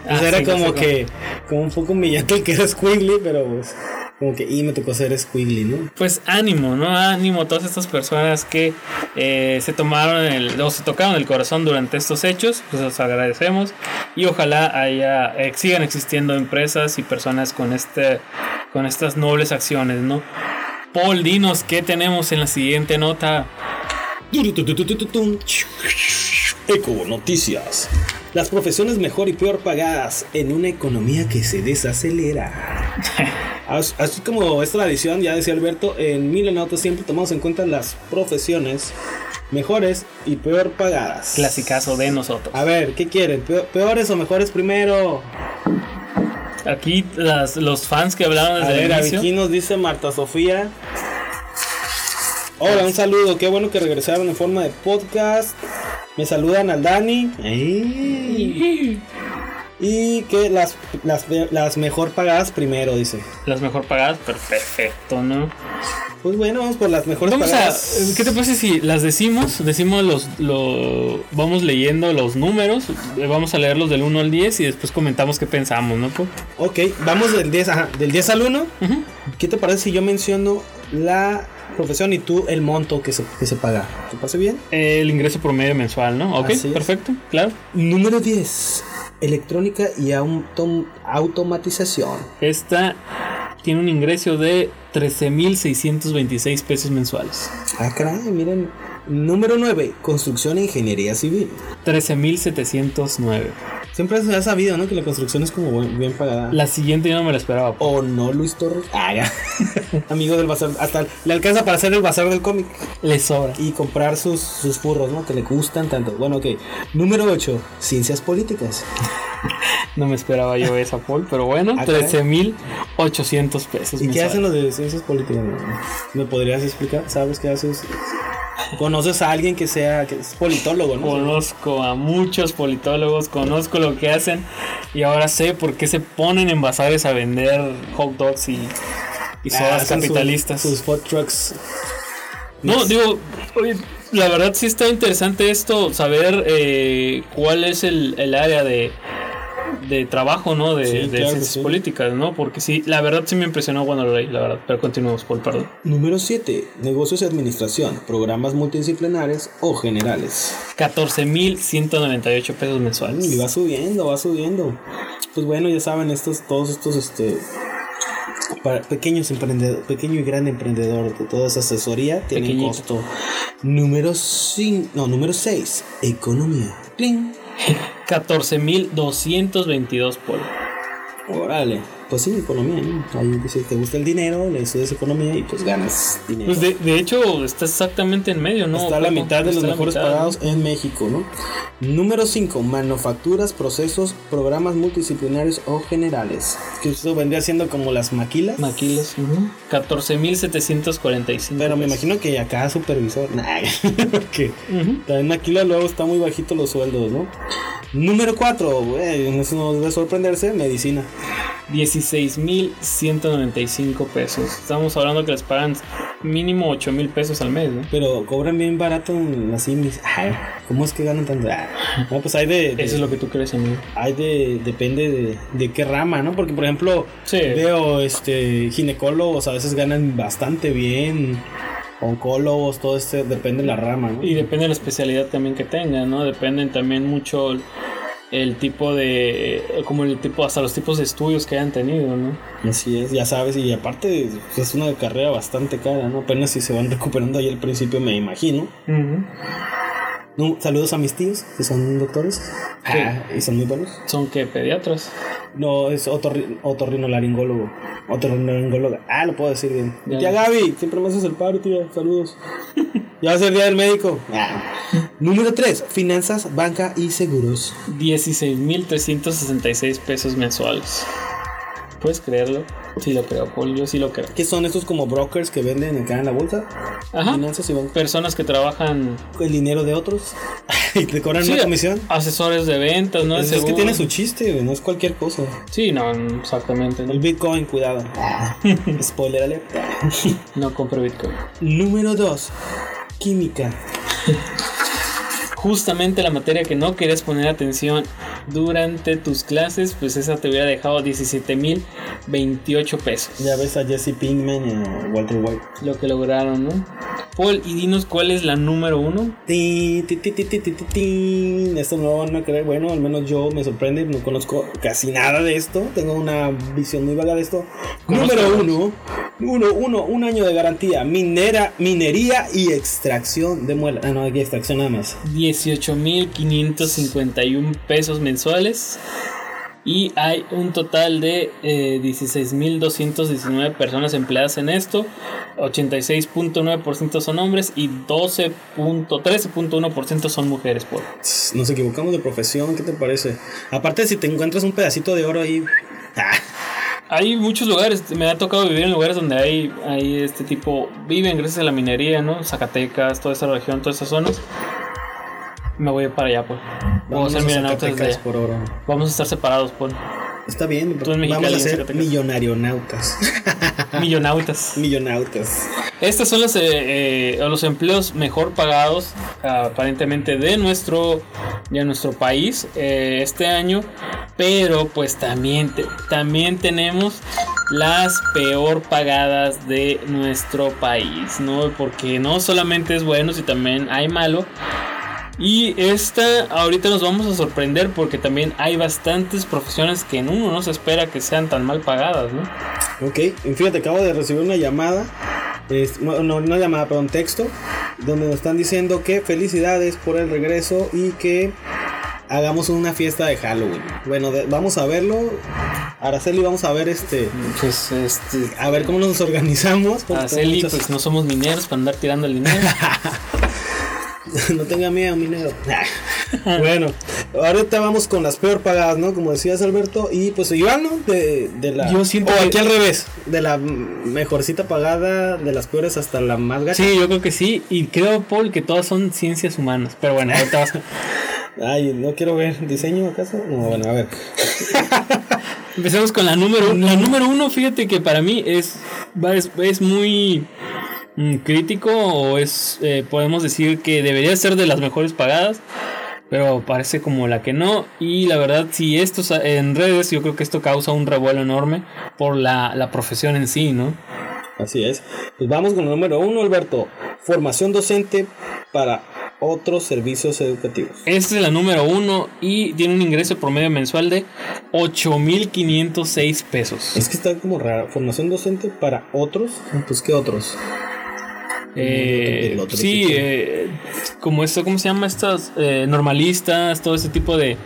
Ah, era sí, como sé que, como un poco humillante el que era Squiggly, pero pues, como que, y me tocó ser Squiggly, ¿no? Pues ánimo, ¿no? Ánimo a todas estas personas que eh, se tomaron el, o se tocaron el corazón durante estos hechos, pues los agradecemos y ojalá haya, eh, sigan existiendo empresas y personas con este, con estas nobles acciones, ¿no? Paul, dinos qué tenemos en la siguiente nota. Eco Noticias. Las profesiones mejor y peor pagadas en una economía que se desacelera. As- Así como es tradición, ya decía Alberto, en Milenautos siempre tomamos en cuenta las profesiones mejores y peor pagadas. Clasicazo de nosotros. A ver, ¿qué quieren? ¿Peo- ¿Peores o mejores primero? Aquí las- los fans que hablaron A desde ver, el inicio. aquí nos dice Marta Sofía. Hola, un saludo. Qué bueno que regresaron en forma de podcast. Me saludan al Dani. Y que las, las, las mejor pagadas primero, dice. Las mejor pagadas, pero perfecto, ¿no? Pues bueno, vamos por las mejores Vamos a, pagadas. ¿qué te parece si las decimos? Decimos los, lo, vamos leyendo los números, vamos a leerlos del 1 al 10 y después comentamos qué pensamos, ¿no? Po? Ok, vamos del 10, ajá, del 10 al 1. Ujú. ¿Qué te parece si yo menciono la profesión y tú el monto que se, que se paga? ¿Te parece bien? El ingreso promedio mensual, ¿no? Ok, perfecto, claro. Número 10. Electrónica y autom- automatización. Esta tiene un ingreso de 13.626 pesos mensuales. Ah, caray, miren. Número 9. Construcción e ingeniería civil. 13.709. Siempre se ha sabido, ¿no? Que la construcción es como bien pagada. La siguiente yo no me la esperaba. ¿O no, Luis Torres? Ah, ya. Amigo del bazar. Hasta le alcanza para hacer el bazar del cómic. Le sobra. Y comprar sus, sus furros, ¿no? Que le gustan tanto. Bueno, ok. Número 8. Ciencias políticas. No me esperaba yo esa, Paul, pero bueno, Ah, caray. 13.800 pesos ¿Y qué hacen los de ciencias políticas? ¿Me podrías explicar? ¿Sabes qué haces? ¿Conoces a alguien que sea que es politólogo, no? Conozco a muchos politólogos, conozco lo que hacen y ahora sé por qué se ponen en bazares a vender hot dogs y, y Ah, sodas hacen sus- capitalistas. Sus, food trucks. No, digo, oye, la verdad sí está interesante esto, saber eh, cuál es el, el área de, de trabajo, ¿no? De, Sí, de claro ciencias sí. políticas, ¿no? Porque sí, la verdad sí me impresionó cuando lo leí, la verdad. Pero continuamos, Paul, perdón. Número 7. Negocios y administración. Programas multidisciplinares o generales. 14.198 pesos mensuales. Y va subiendo, va subiendo. Pues bueno, ya saben, estos, todos estos, este. Para pequeños emprendedores, pequeño y gran emprendedor de toda esa asesoría tienen Pequeñito. costo. Número 5, no, número 6, economía. ¡Cling! 14.222 Paul. Órale, pues sí, economía, ¿no? Ahí dice, te gusta el dinero, le estudias economía y pues ganas dinero. Pues de, de hecho está exactamente en medio, ¿no? Está a la mitad de los mejores mitad. pagados en México, ¿no? Número 5, manufacturas, procesos, programas multidisciplinarios o generales. Que esto vendría siendo como las maquilas. Maquilas. ujú. 14.745. Pero me pesos. imagino que acá supervisor. Nah, porque Ujú. también maquila luego está muy bajito los sueldos, ¿no? Número 4, eso no debe sorprenderse, medicina. 16.195 pesos. Estamos hablando que les pagan mínimo 8 mil pesos al mes, ¿no? Pero cobran bien barato en las IMIS. Ay, ¿Cómo es que ganan tanto? Ah, No, pues hay de, de- Eso es lo que tú crees, amigo. hay de depende de, de qué rama, ¿no? Porque por ejemplo, Sí. veo este ginecólogos a veces ganan bastante bien, oncólogos, todo este depende de la rama, ¿no? Y depende de la especialidad también que tengan, ¿no? Dependen también mucho el, tipo de. como el tipo, hasta los tipos de estudios que hayan tenido, ¿no? Así es, ya sabes, y aparte pues, es una carrera bastante cara, ¿no? Apenas si se van recuperando ahí al principio, me imagino. No, saludos a mis tíos, que son doctores. Ah, y son muy buenos. ¿Son qué? ¿Pediatras? No, es otorri otorrinolaringólogo. Otorrinolaringóloga. Ah, lo puedo decir bien. Ya. Tía Gaby, siempre me haces el paro, tía. Saludos. ya va a ser el día del médico. Ah. Número 3. Finanzas, banca y seguros. 16.366 pesos mensuales. ¿Puedes creerlo? Sí lo creo, Paul. Yo sí lo creo. ¿Qué son estos como brokers que venden acá en la bolsa? Ajá. Finanzas y banca. Personas que trabajan. El dinero de otros. y te cobran Sí, una comisión. Asesores de ventas, ¿no? Es, es que tiene su chiste, güey, no es cualquier cosa. Sí, no, exactamente. No, El Bitcoin, cuidado. Spoiler alert. no compro Bitcoin. Número 2. Química. Justamente la materia que no querías poner atención durante tus clases, pues esa te hubiera dejado 17.028 pesos. Ya ves a Jesse Pinkman y a Walter White. Lo que lograron, ¿no? Paul, y dinos cuál es la número uno. Ti, ti, ti. Esto no van a creer. Bueno, al menos yo me sorprende. No conozco casi nada de esto. Tengo una visión muy vaga de esto. Número uno. Uno, uno, un año de garantía. Minera, minería y extracción de muela. Ah, no, aquí extracción nada más. 18.551 pesos mensuales. Y hay un total de eh, 16.219 personas empleadas en esto. 86.9% son hombres y 12.13.1% son mujeres. Por. Nos equivocamos de profesión. ¿Qué te parece? Aparte, si te encuentras un pedacito de oro ahí. ah, Hay muchos lugares, me ha tocado vivir en lugares donde hay, hay este tipo, viven gracias a la minería, ¿no? Zacatecas, toda esa región, todas esas zonas. Me voy para allá, pues. Vamos a ser a desde por oro. Vamos a estar separados, pues. Está bien, Tú en vamos a ser millonarionautas. Millonautas. Millonautas. Estos son los, eh, eh, los empleos mejor pagados aparentemente de nuestro, de nuestro país eh, este año. Pero pues también, te- también tenemos las peor pagadas de nuestro país, ¿no? Porque no solamente es bueno, sino también hay malo. Y esta ahorita nos vamos a sorprender porque también hay bastantes profesiones que en uno no se espera que sean tan mal pagadas, ¿no? Ok, fíjate, acabo de recibir una llamada, es- no, no, una llamada, perdón, texto, donde nos están diciendo que felicidades por el regreso y que hagamos una fiesta de Halloween. Bueno, de- vamos a verlo. Araceli, vamos a ver este, Pues este, a ver cómo nos organizamos. Araceli, muchas- pues no somos mineros para andar tirando el dinero. no tenga miedo, minero. bueno, ahorita vamos con las peor pagadas, ¿no? Como decías, Alberto. Y pues igual, ¿no? De, de la. Yo siento o que- aquí al revés. De la mejorcita pagada, de las peores hasta la más gacha. Sí, yo creo que sí. Y creo, Paul, que todas son ciencias humanas. Pero bueno, ahorita vas- Ay, no quiero ver. ¿Diseño acaso? No, bueno, a ver. empecemos con la número uno. La número uno, fíjate que para mí es, es, es muy crítico o es, eh, podemos decir que debería ser de las mejores pagadas. Pero parece como la que no. Y la verdad, si esto en redes, yo creo que esto causa un revuelo enorme por la, la profesión en sí, ¿no? Así es. Pues vamos con el número uno, Alberto. Formación docente para otros servicios educativos. Esta es la número uno y tiene un ingreso promedio mensual de 8.506 pesos. Es que está como rara. Formación docente para otros. Pues, ¿qué otros? Eh, sí, eh, como esto, ¿cómo se llama? Estas eh, normalistas, todo ese tipo de,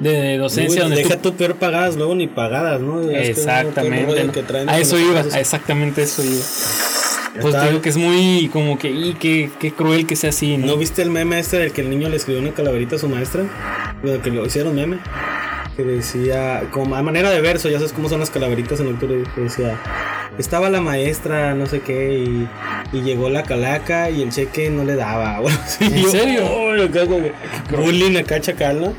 de docencia Uy, donde deja tú peor pagadas, luego ni pagadas, ¿no? Exactamente. ¿no? traen A eso iba, a exactamente eso iba. Pues te digo que es muy como que, y qué, qué cruel que sea así, ¿no? ¿No viste el meme este del que el niño le escribió una calaverita a su maestra? Bueno, que lo hicieron meme. Que decía, como a manera de verso, ya sabes cómo son las calaveritas en octubre. Que decía, estaba la maestra, no sé qué, y, y llegó la calaca y el cheque no le daba. Bueno, sí, ¿En yo, serio? oh, bullying acá chacal, ¿no?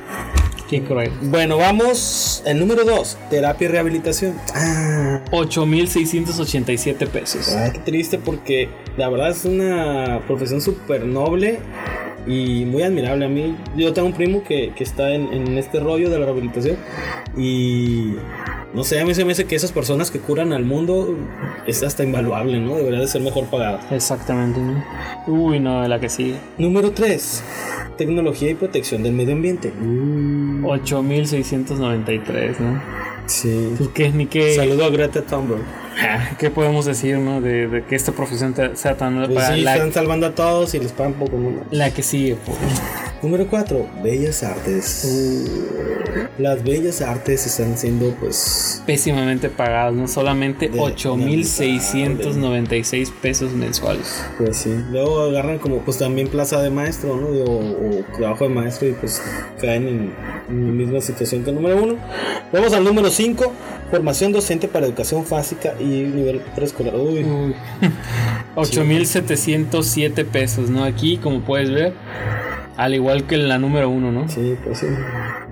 Qué cruel. Bueno, vamos. El número 2, terapia y rehabilitación. Ah, 8.687 pesos. Ah, qué triste porque la verdad es una profesión súper noble y muy admirable. A mí, yo tengo un primo que, que está en, en este rollo de la rehabilitación y no sé, a mí se me hace que esas personas que curan al mundo es hasta invaluable, ¿no? Debería de ser mejor pagada. Exactamente, ¿no? Uy, no, de la que sigue. Número 3, tecnología y protección del medio ambiente. Mm, 8.693, ¿no? sí. Pues qué, ni qué, Saludo a Greta Thunberg. ¿qué podemos decir, no? De, de que esta profesión sea tan Pues para sí, la, están salvando a todos y les pagan poco. ¿no? la que sigue, po. Número 4, Bellas Artes. Uh. Las Bellas Artes están siendo pues Pésimamente pagadas, no solamente De- 8.696 pesos mensuales. Pues sí, luego agarran como pues también plaza de maestro, ¿no? O, o trabajo de maestro y pues caen en, en la misma situación que el número uno. Vamos al número 5, formación docente para educación básica y nivel preescolar. Uy, Uy. 8.707 pesos, ¿no? Aquí, como puedes ver, al igual que la número uno, ¿no? sí, pues sí.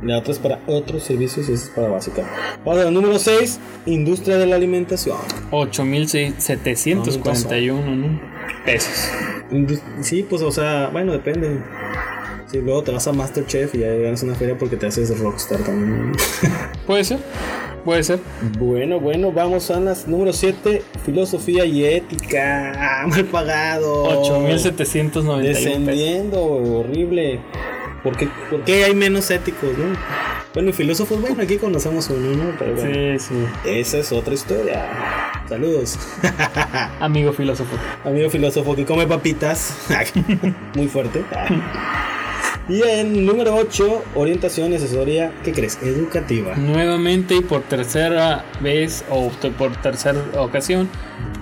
La otra es para otros servicios y esta es para básica. Vamos al número 6, industria de la alimentación. 8.741 ¿no? pesos. Sí, pues o sea, bueno, depende. Si luego te vas a Masterchef y ya ganas una feria porque te haces rockstar también. Puede ser, puede ser. Bueno, bueno, vamos a las número 7, filosofía y ética. Ah, mal pagado. 8.791 pesos. Descendiendo, horrible. ¿Por qué, por qué hay menos éticos, no? Bueno, y filósofos, bueno, aquí conocemos uno, ¿no? Pero bueno, Sí, sí. esa es otra historia. Saludos. Amigo filósofo. Amigo filósofo que come papitas. Muy fuerte. Y en número 8, orientación y asesoría, ¿qué crees? Educativa. Nuevamente y por tercera vez o por tercera ocasión,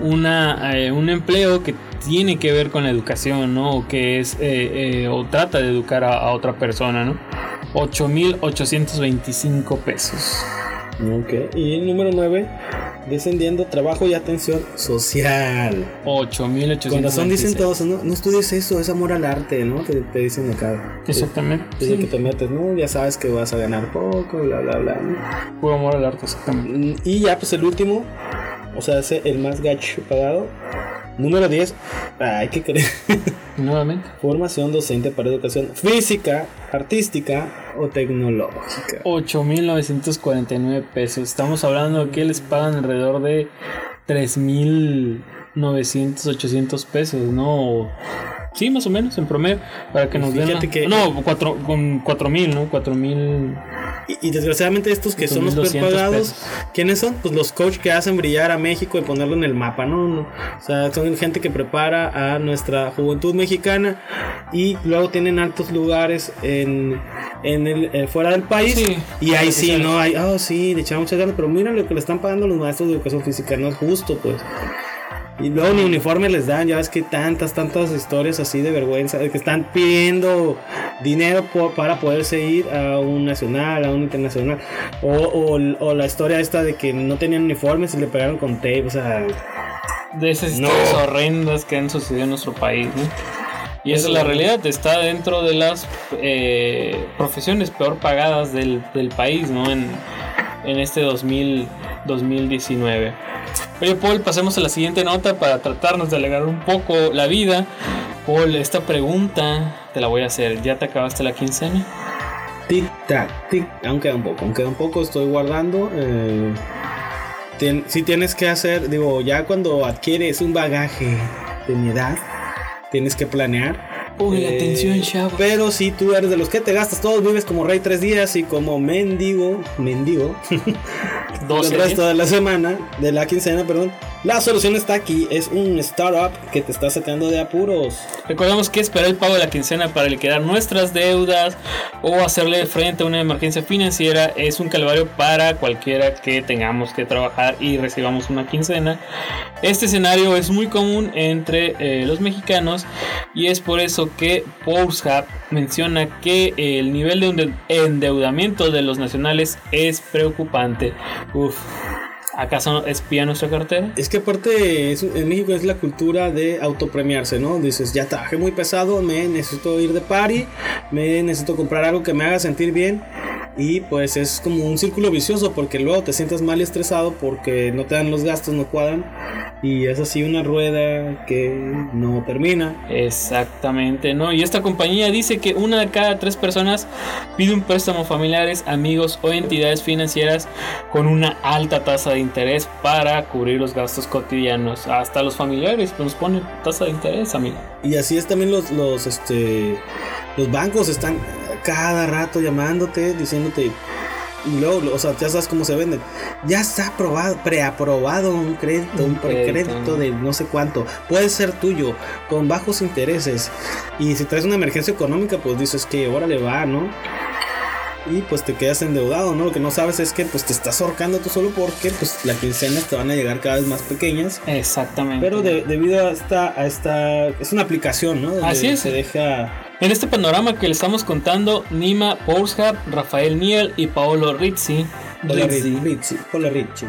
una, eh, un empleo que tiene que ver con la educación, ¿no? O que es, eh, eh, o trata de educar a, a otra persona, ¿no? 8.825 pesos. Ok. Y el número 9, descendiendo, trabajo y atención social. 8.826. Con razón dicen todos, no, no estudies eso, es amor al arte, ¿no? Te, te dicen acá. Exactamente. Que Sí. te metes, ¿no? Ya sabes que vas a ganar poco, bla, bla, bla. Puro amor al arte, exactamente. Mm, Y ya, pues el último, o sea, ese, el más gacho pagado. Número 10, hay que creer. Nuevamente. Formación docente para educación física, artística o tecnológica. 8.949 pesos. Estamos hablando de que les pagan alrededor de 3.900, 800 pesos, ¿no? Sí, más o menos, en promedio. Para que nos den. Fíjate la- que- No, cuatro, con 4.000, ¿no? 4.000. Y, y desgraciadamente estos que son los peor 2.200 pagados, pesos. ¿quiénes son? Pues los coach que hacen brillar a México y ponerlo en el mapa, ¿no? No. O sea, son gente que prepara a nuestra juventud mexicana y luego tienen altos lugares en, en el, eh, fuera del país. Sí. y ahí sí. ¿no? Hay, oh, sí, le echaron muchas ganas, pero mira lo que le están pagando los maestros de educación física, no es justo, pues. Y luego ni uniformes les dan, ya ves que tantas, tantas historias así de vergüenza, de que están pidiendo dinero para poderse ir a un nacional, a un internacional. O, o, o la historia esta de que no tenían uniformes y le pegaron con tape, o sea, De esas No. historias horrendas que han sucedido en nuestro país, ¿no? Y esa es la realidad, está dentro de las eh, profesiones peor pagadas del, del país, ¿no? En, en este 2000, 2019. Oye, Paul, pasemos a la siguiente nota para tratarnos de alegrar un poco la vida. Paul, esta pregunta te la voy a hacer. ¿Ya te acabaste la quincena? tic tac, tic, aún queda un poco, aún queda un poco, estoy guardando. Eh, si tienes que hacer, digo, ya cuando adquieres un bagaje de mi edad, tienes que planear. Ponle Eh, atención, chavos. Pero si tú eres de los que te gastas todos, vives como rey tres días y como mendigo, mendigo, Doce el resto días. de la semana, de la quincena, perdón. La solución está aquí, es un startup que te está sacando de apuros. Recordemos que esperar el pago de la quincena para liquidar nuestras deudas o hacerle frente a una emergencia financiera es un calvario para cualquiera que tengamos que trabajar y recibamos una quincena. Este escenario es muy común entre eh, los mexicanos y es por eso que Hub menciona que el nivel de ende- endeudamiento de los nacionales es preocupante. Uf, ¿acaso espía nuestra cartera? Es que aparte es- en México es la cultura de autopremiarse, ¿no? Dices, ya trabajé muy pesado, me necesito ir de party, me necesito comprar algo que me haga sentir bien. Y pues es como un círculo vicioso porque luego te sientas mal y estresado porque no te dan los gastos, no cuadran. Y es así una rueda que no termina. Exactamente, ¿no? Y esta compañía dice que una de cada tres personas pide un préstamo a familiares, amigos o entidades financieras con una alta tasa de interés para cubrir los gastos cotidianos. Hasta los familiares pues, nos ponen tasa de interés, amigo. Y así es también los, los, este, los bancos están cada rato llamándote, diciéndote, y luego, o sea, ya sabes cómo se venden. Ya está aprobado, preaprobado un crédito, un precrédito de no sé cuánto. Puede ser tuyo, con bajos intereses. Y si traes una emergencia económica, pues dices que órale va, ¿no? Y pues te quedas endeudado, ¿no? Lo que no sabes es que pues te estás ahorcando tú solo porque pues las quincenas te van a llegar cada vez más pequeñas. Exactamente. Pero debido a esta, a esta, es una aplicación, ¿no? Así es. Se deja... En este panorama que le estamos contando, Nima Porshab, Rafael Niel y Paolo Rizzi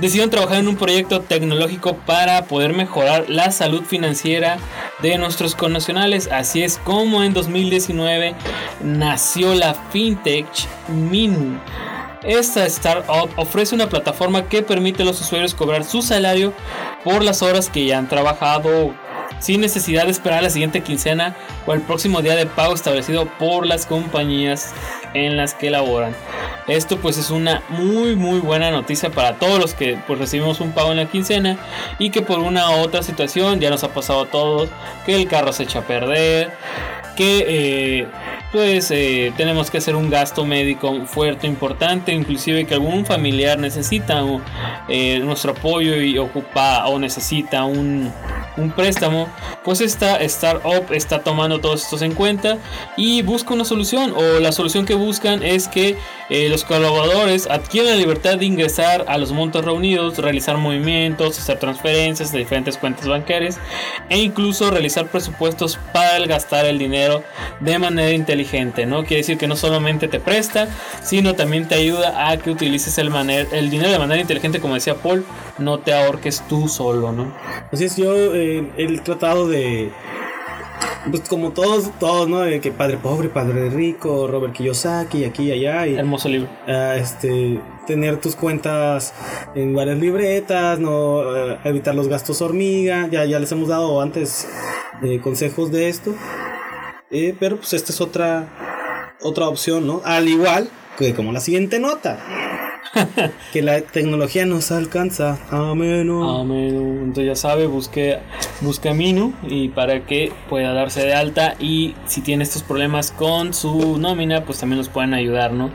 Decidieron trabajar en un proyecto tecnológico para poder mejorar la salud financiera de nuestros connacionales. Así es como en 2019 nació la FinTech Minu. Esta startup ofrece una plataforma que permite a los usuarios cobrar su salario por las horas que ya han trabajado sin necesidad de esperar la siguiente quincena o el próximo día de pago establecido por las compañías en las que laboran. Esto pues es una muy muy buena noticia para todos los que pues recibimos un pago en la quincena y que por una u otra situación ya nos ha pasado a todos que el carro se echa a perder, que eh, pues eh, tenemos que hacer un gasto médico fuerte, importante, inclusive que algún familiar necesita eh, nuestro apoyo y ocupa o necesita un, un préstamo, pues esta startup está tomando todos estos en cuenta y busca una solución o la solución que buscan es que eh, los colaboradores adquieren la libertad de ingresar a los montos reunidos, realizar movimientos, hacer transferencias de diferentes cuentas bancarias e incluso realizar presupuestos para gastar el dinero de manera inteligente, ¿no? Quiere decir que no solamente te presta, sino también te ayuda a que utilices el, el dinero de manera inteligente, como decía Paul, no te ahorques tú solo, ¿no? Así es, yo eh, he tratado de pues como todos, todos, ¿no? De que padre pobre, padre rico, Robert Kiyosaki, aquí y allá. Y, Hermoso libro. Uh, este, tener tus cuentas en varias libretas, no uh, evitar los gastos hormiga. Ya, ya les hemos dado antes eh, consejos de esto. Eh, pero pues esta es otra, otra opción, ¿no? Al igual que como la siguiente nota. que la tecnología nos alcanza. Amén. Amén. Entonces ya sabe, busque, busque a Minu y para que pueda darse de alta y si tiene estos problemas con su nómina, pues también nos pueden ayudar, ¿no?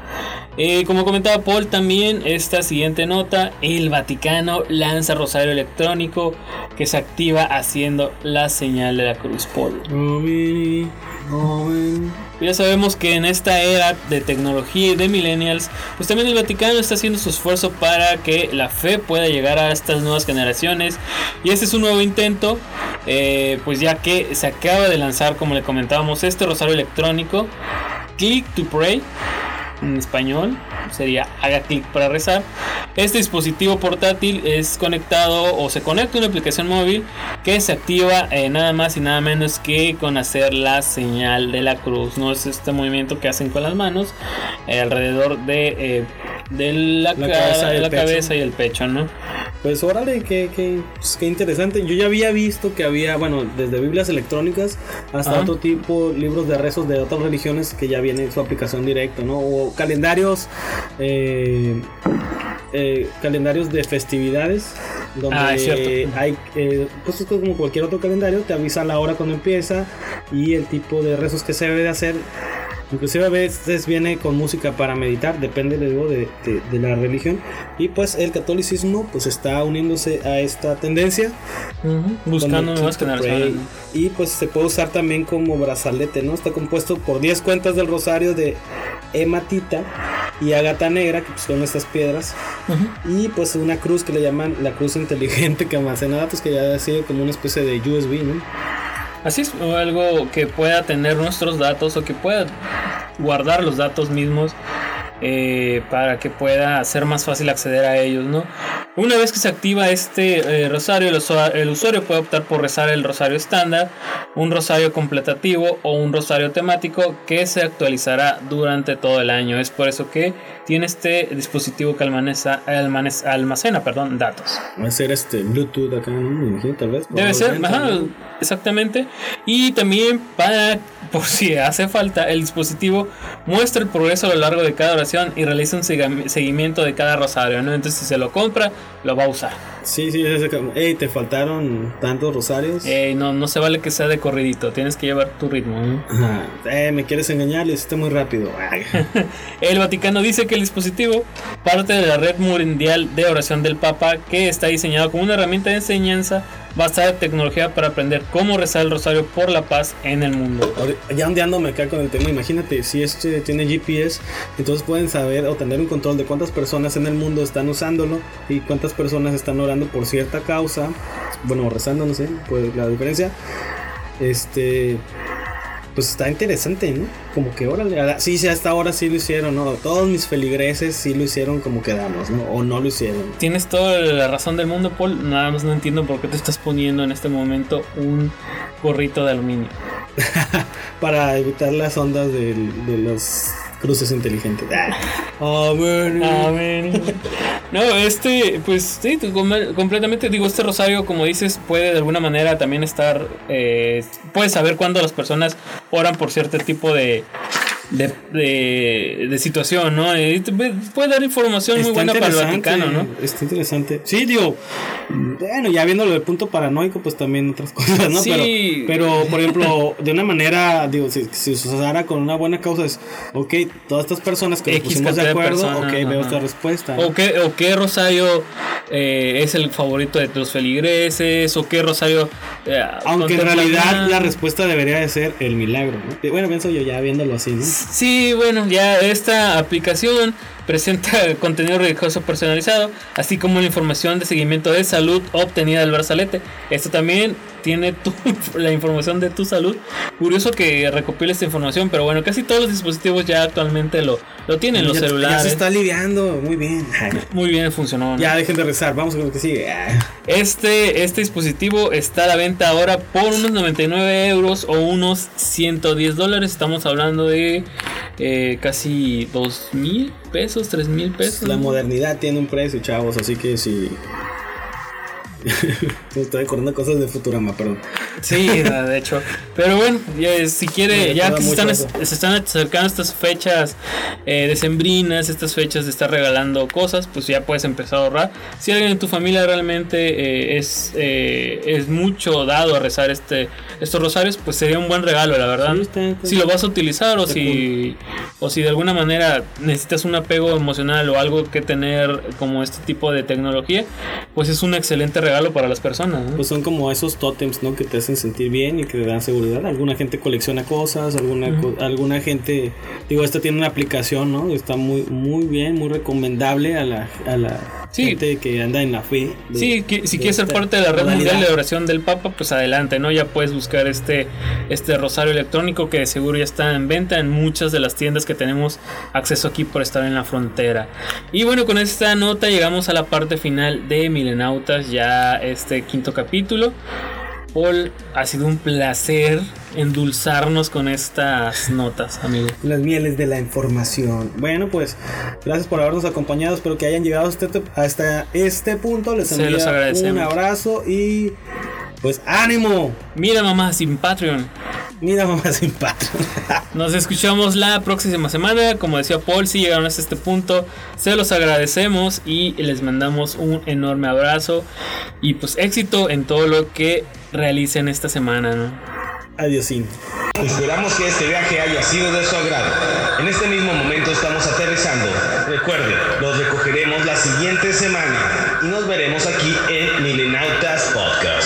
Eh, como comentaba Paul, también esta siguiente nota, el Vaticano lanza rosario electrónico que se activa haciendo la señal de la cruz, Paul. Ya sabemos que en esta era de tecnología y de millennials, pues también el Vaticano está haciendo su esfuerzo para que la fe pueda llegar a estas nuevas generaciones. Y este es un nuevo intento, eh, pues ya que se acaba de lanzar, como le comentábamos, este rosario electrónico, Click to Pray, en español, sería haga clic para rezar. Este dispositivo portátil es conectado o se conecta a una aplicación móvil que se activa eh, nada más y nada menos que con hacer la señal de la cruz. No es este movimiento que hacen con las manos eh, alrededor de, eh, de la, cabeza, y, la cabeza y el pecho, ¿no? Pues órale, qué, qué, pues, qué, interesante. Yo ya había visto que había, bueno, desde Biblias electrónicas hasta otro tipo, libros de rezos de otras religiones que ya viene su aplicación directo, ¿no? O calendarios eh, eh, calendarios de festividades donde ah, hay eh, pues como cualquier otro calendario te avisa la hora cuando empieza y el tipo de rezos que se debe de hacer inclusive a veces viene con música para meditar depende de, de, la religión. Y pues el catolicismo pues está uniéndose a esta tendencia. Buscando nuevas generaciones y pues se puede usar también como brazalete no está compuesto por 10 cuentas del rosario de hematita y agata negra, que son estas piedras, y pues una cruz que le llaman la cruz inteligente que almacena datos, que ya ha sido como una especie de USB, ¿no? Así es, o algo que pueda tener nuestros datos o que pueda guardar los datos mismos eh, para que pueda ser más fácil acceder a ellos, ¿no? Una vez que se activa este eh, rosario, el usuario, puede optar por rezar el rosario estándar, un rosario completativo o un rosario temático que se actualizará durante todo el año. Es por eso que tiene este dispositivo que almaneza, almacena perdón, datos. Va a ser este Bluetooth acá, tal vez. Debe ser, exactamente. Y también para por si hace falta, el dispositivo muestra el progreso a lo largo de cada oración y realiza un seguimiento de cada rosario, ¿no? Entonces si se lo compra, lo va a usar. Sí, sí, es Ey, te faltaron tantos rosarios. Ey, no, no se vale que sea de corridito, tienes que llevar tu ritmo. ¿no? Eh, me quieres engañar, lo hiciste muy rápido. el Vaticano dice que el dispositivo parte de la red mundial de oración del Papa, que está diseñado como una herramienta de enseñanza basada en tecnología para aprender cómo rezar el rosario por la paz en el mundo. Ya ondeándome acá con el tema, imagínate, si este tiene GPS, entonces pueden saber o tener un control de cuántas personas en el mundo están usándolo y cuántas personas están orando por cierta causa, bueno, rezando, no sé, pues la diferencia. Este, pues está interesante, ¿no? Como que órale, sí, sí, hasta ahora sí lo hicieron, ¿no? Todos mis feligreses sí lo hicieron como quedamos, ¿no? O no lo hicieron. Tienes toda la razón del mundo, Paul. Nada más no entiendo por qué te estás poniendo en este momento un gorrito de aluminio. Para evitar las ondas de, de los cruces inteligentes. Ah. No, este, pues sí, completamente digo, este rosario, como dices, puede de alguna manera también estar, eh, puedes saber cuándo las personas oran por cierto tipo de, de, de, situación, ¿no? puede dar información muy buena para el Vaticano, ¿no? Está interesante. Sí, digo, bueno, ya viéndolo del punto paranoico, pues también otras cosas, ¿no? Sí. Pero, por ejemplo, de una manera, digo, si, si se usara con una buena causa, es, ok, todas estas personas que nos pusimos de acuerdo, ok, veo esta respuesta. O qué, o qué Rosario eh, es el favorito de los feligreses, o qué Rosario... Eh, Aunque en realidad la respuesta debería de ser el milagro, ¿no? Bueno, pienso yo ya viéndolo así, ¿no? Sí, bueno, ya esta aplicación presenta contenido religioso personalizado, así como la información de seguimiento de salud obtenida del brazalete. Esto también tiene tu, la información de tu salud. Curioso que recopile esta información, pero bueno, casi todos los dispositivos ya actualmente lo, lo tienen, los celulares. Ya se está aliviando, muy bien. Muy bien, funcionó. Ya dejen de rezar, vamos con lo que sigue. Este, este dispositivo está a la venta ahora por unos 99 euros o unos 110 dólares. Estamos hablando de eh, casi 2 mil pesos, 3 mil pesos. La modernidad tiene un precio, chavos, así que si Estoy acordando cosas de Futurama, perdón. Sí, de hecho. Pero bueno, si quiere, ya que se están, se están, acercando estas fechas eh, decembrinas, estas fechas de estar regalando cosas, pues ya puedes empezar a ahorrar. Si alguien en tu familia realmente eh, es, eh, es mucho dado a rezar este estos rosarios, pues sería un buen regalo, la verdad. Si lo vas a utilizar o si, o si de alguna manera necesitas un apego emocional o algo que tener como este tipo de tecnología, pues es un excelente regalo regalo para las personas. Pues son como esos tótems, ¿no? Que te hacen sentir bien y que te dan seguridad. Alguna gente colecciona cosas, alguna, alguna gente, digo, esta tiene una aplicación, ¿no? Está muy, muy bien, muy recomendable a la, a la gente que anda en la fe. sí, si quieres ser parte de la red mundial de oración del Papa, pues adelante, ¿no? Ya puedes buscar este, este rosario electrónico que de seguro ya está en venta en muchas de las tiendas que tenemos acceso aquí por estar en la frontera. Y bueno, con esta nota llegamos a la parte final de Milenautas, ya este quinto capítulo. Paul, ha sido un placer endulzarnos con estas notas, amigo. Las mieles de la información. Bueno, pues gracias por habernos acompañado. Espero que hayan llegado hasta este punto. Les envío un abrazo y pues ánimo. Mira mamá sin Patreon. Mira mamá sin Patreon. Nos escuchamos la próxima semana. Como decía Paul, si llegaron hasta este punto, se los agradecemos y les mandamos un enorme abrazo. Y pues éxito en todo lo que realicen esta semana. ¿no? Adiósín. Esperamos que este viaje haya sido de su agrado. En este mismo momento estamos aterrizando. Recuerde, los recogeremos la siguiente semana y nos veremos aquí en Milenautas Podcast.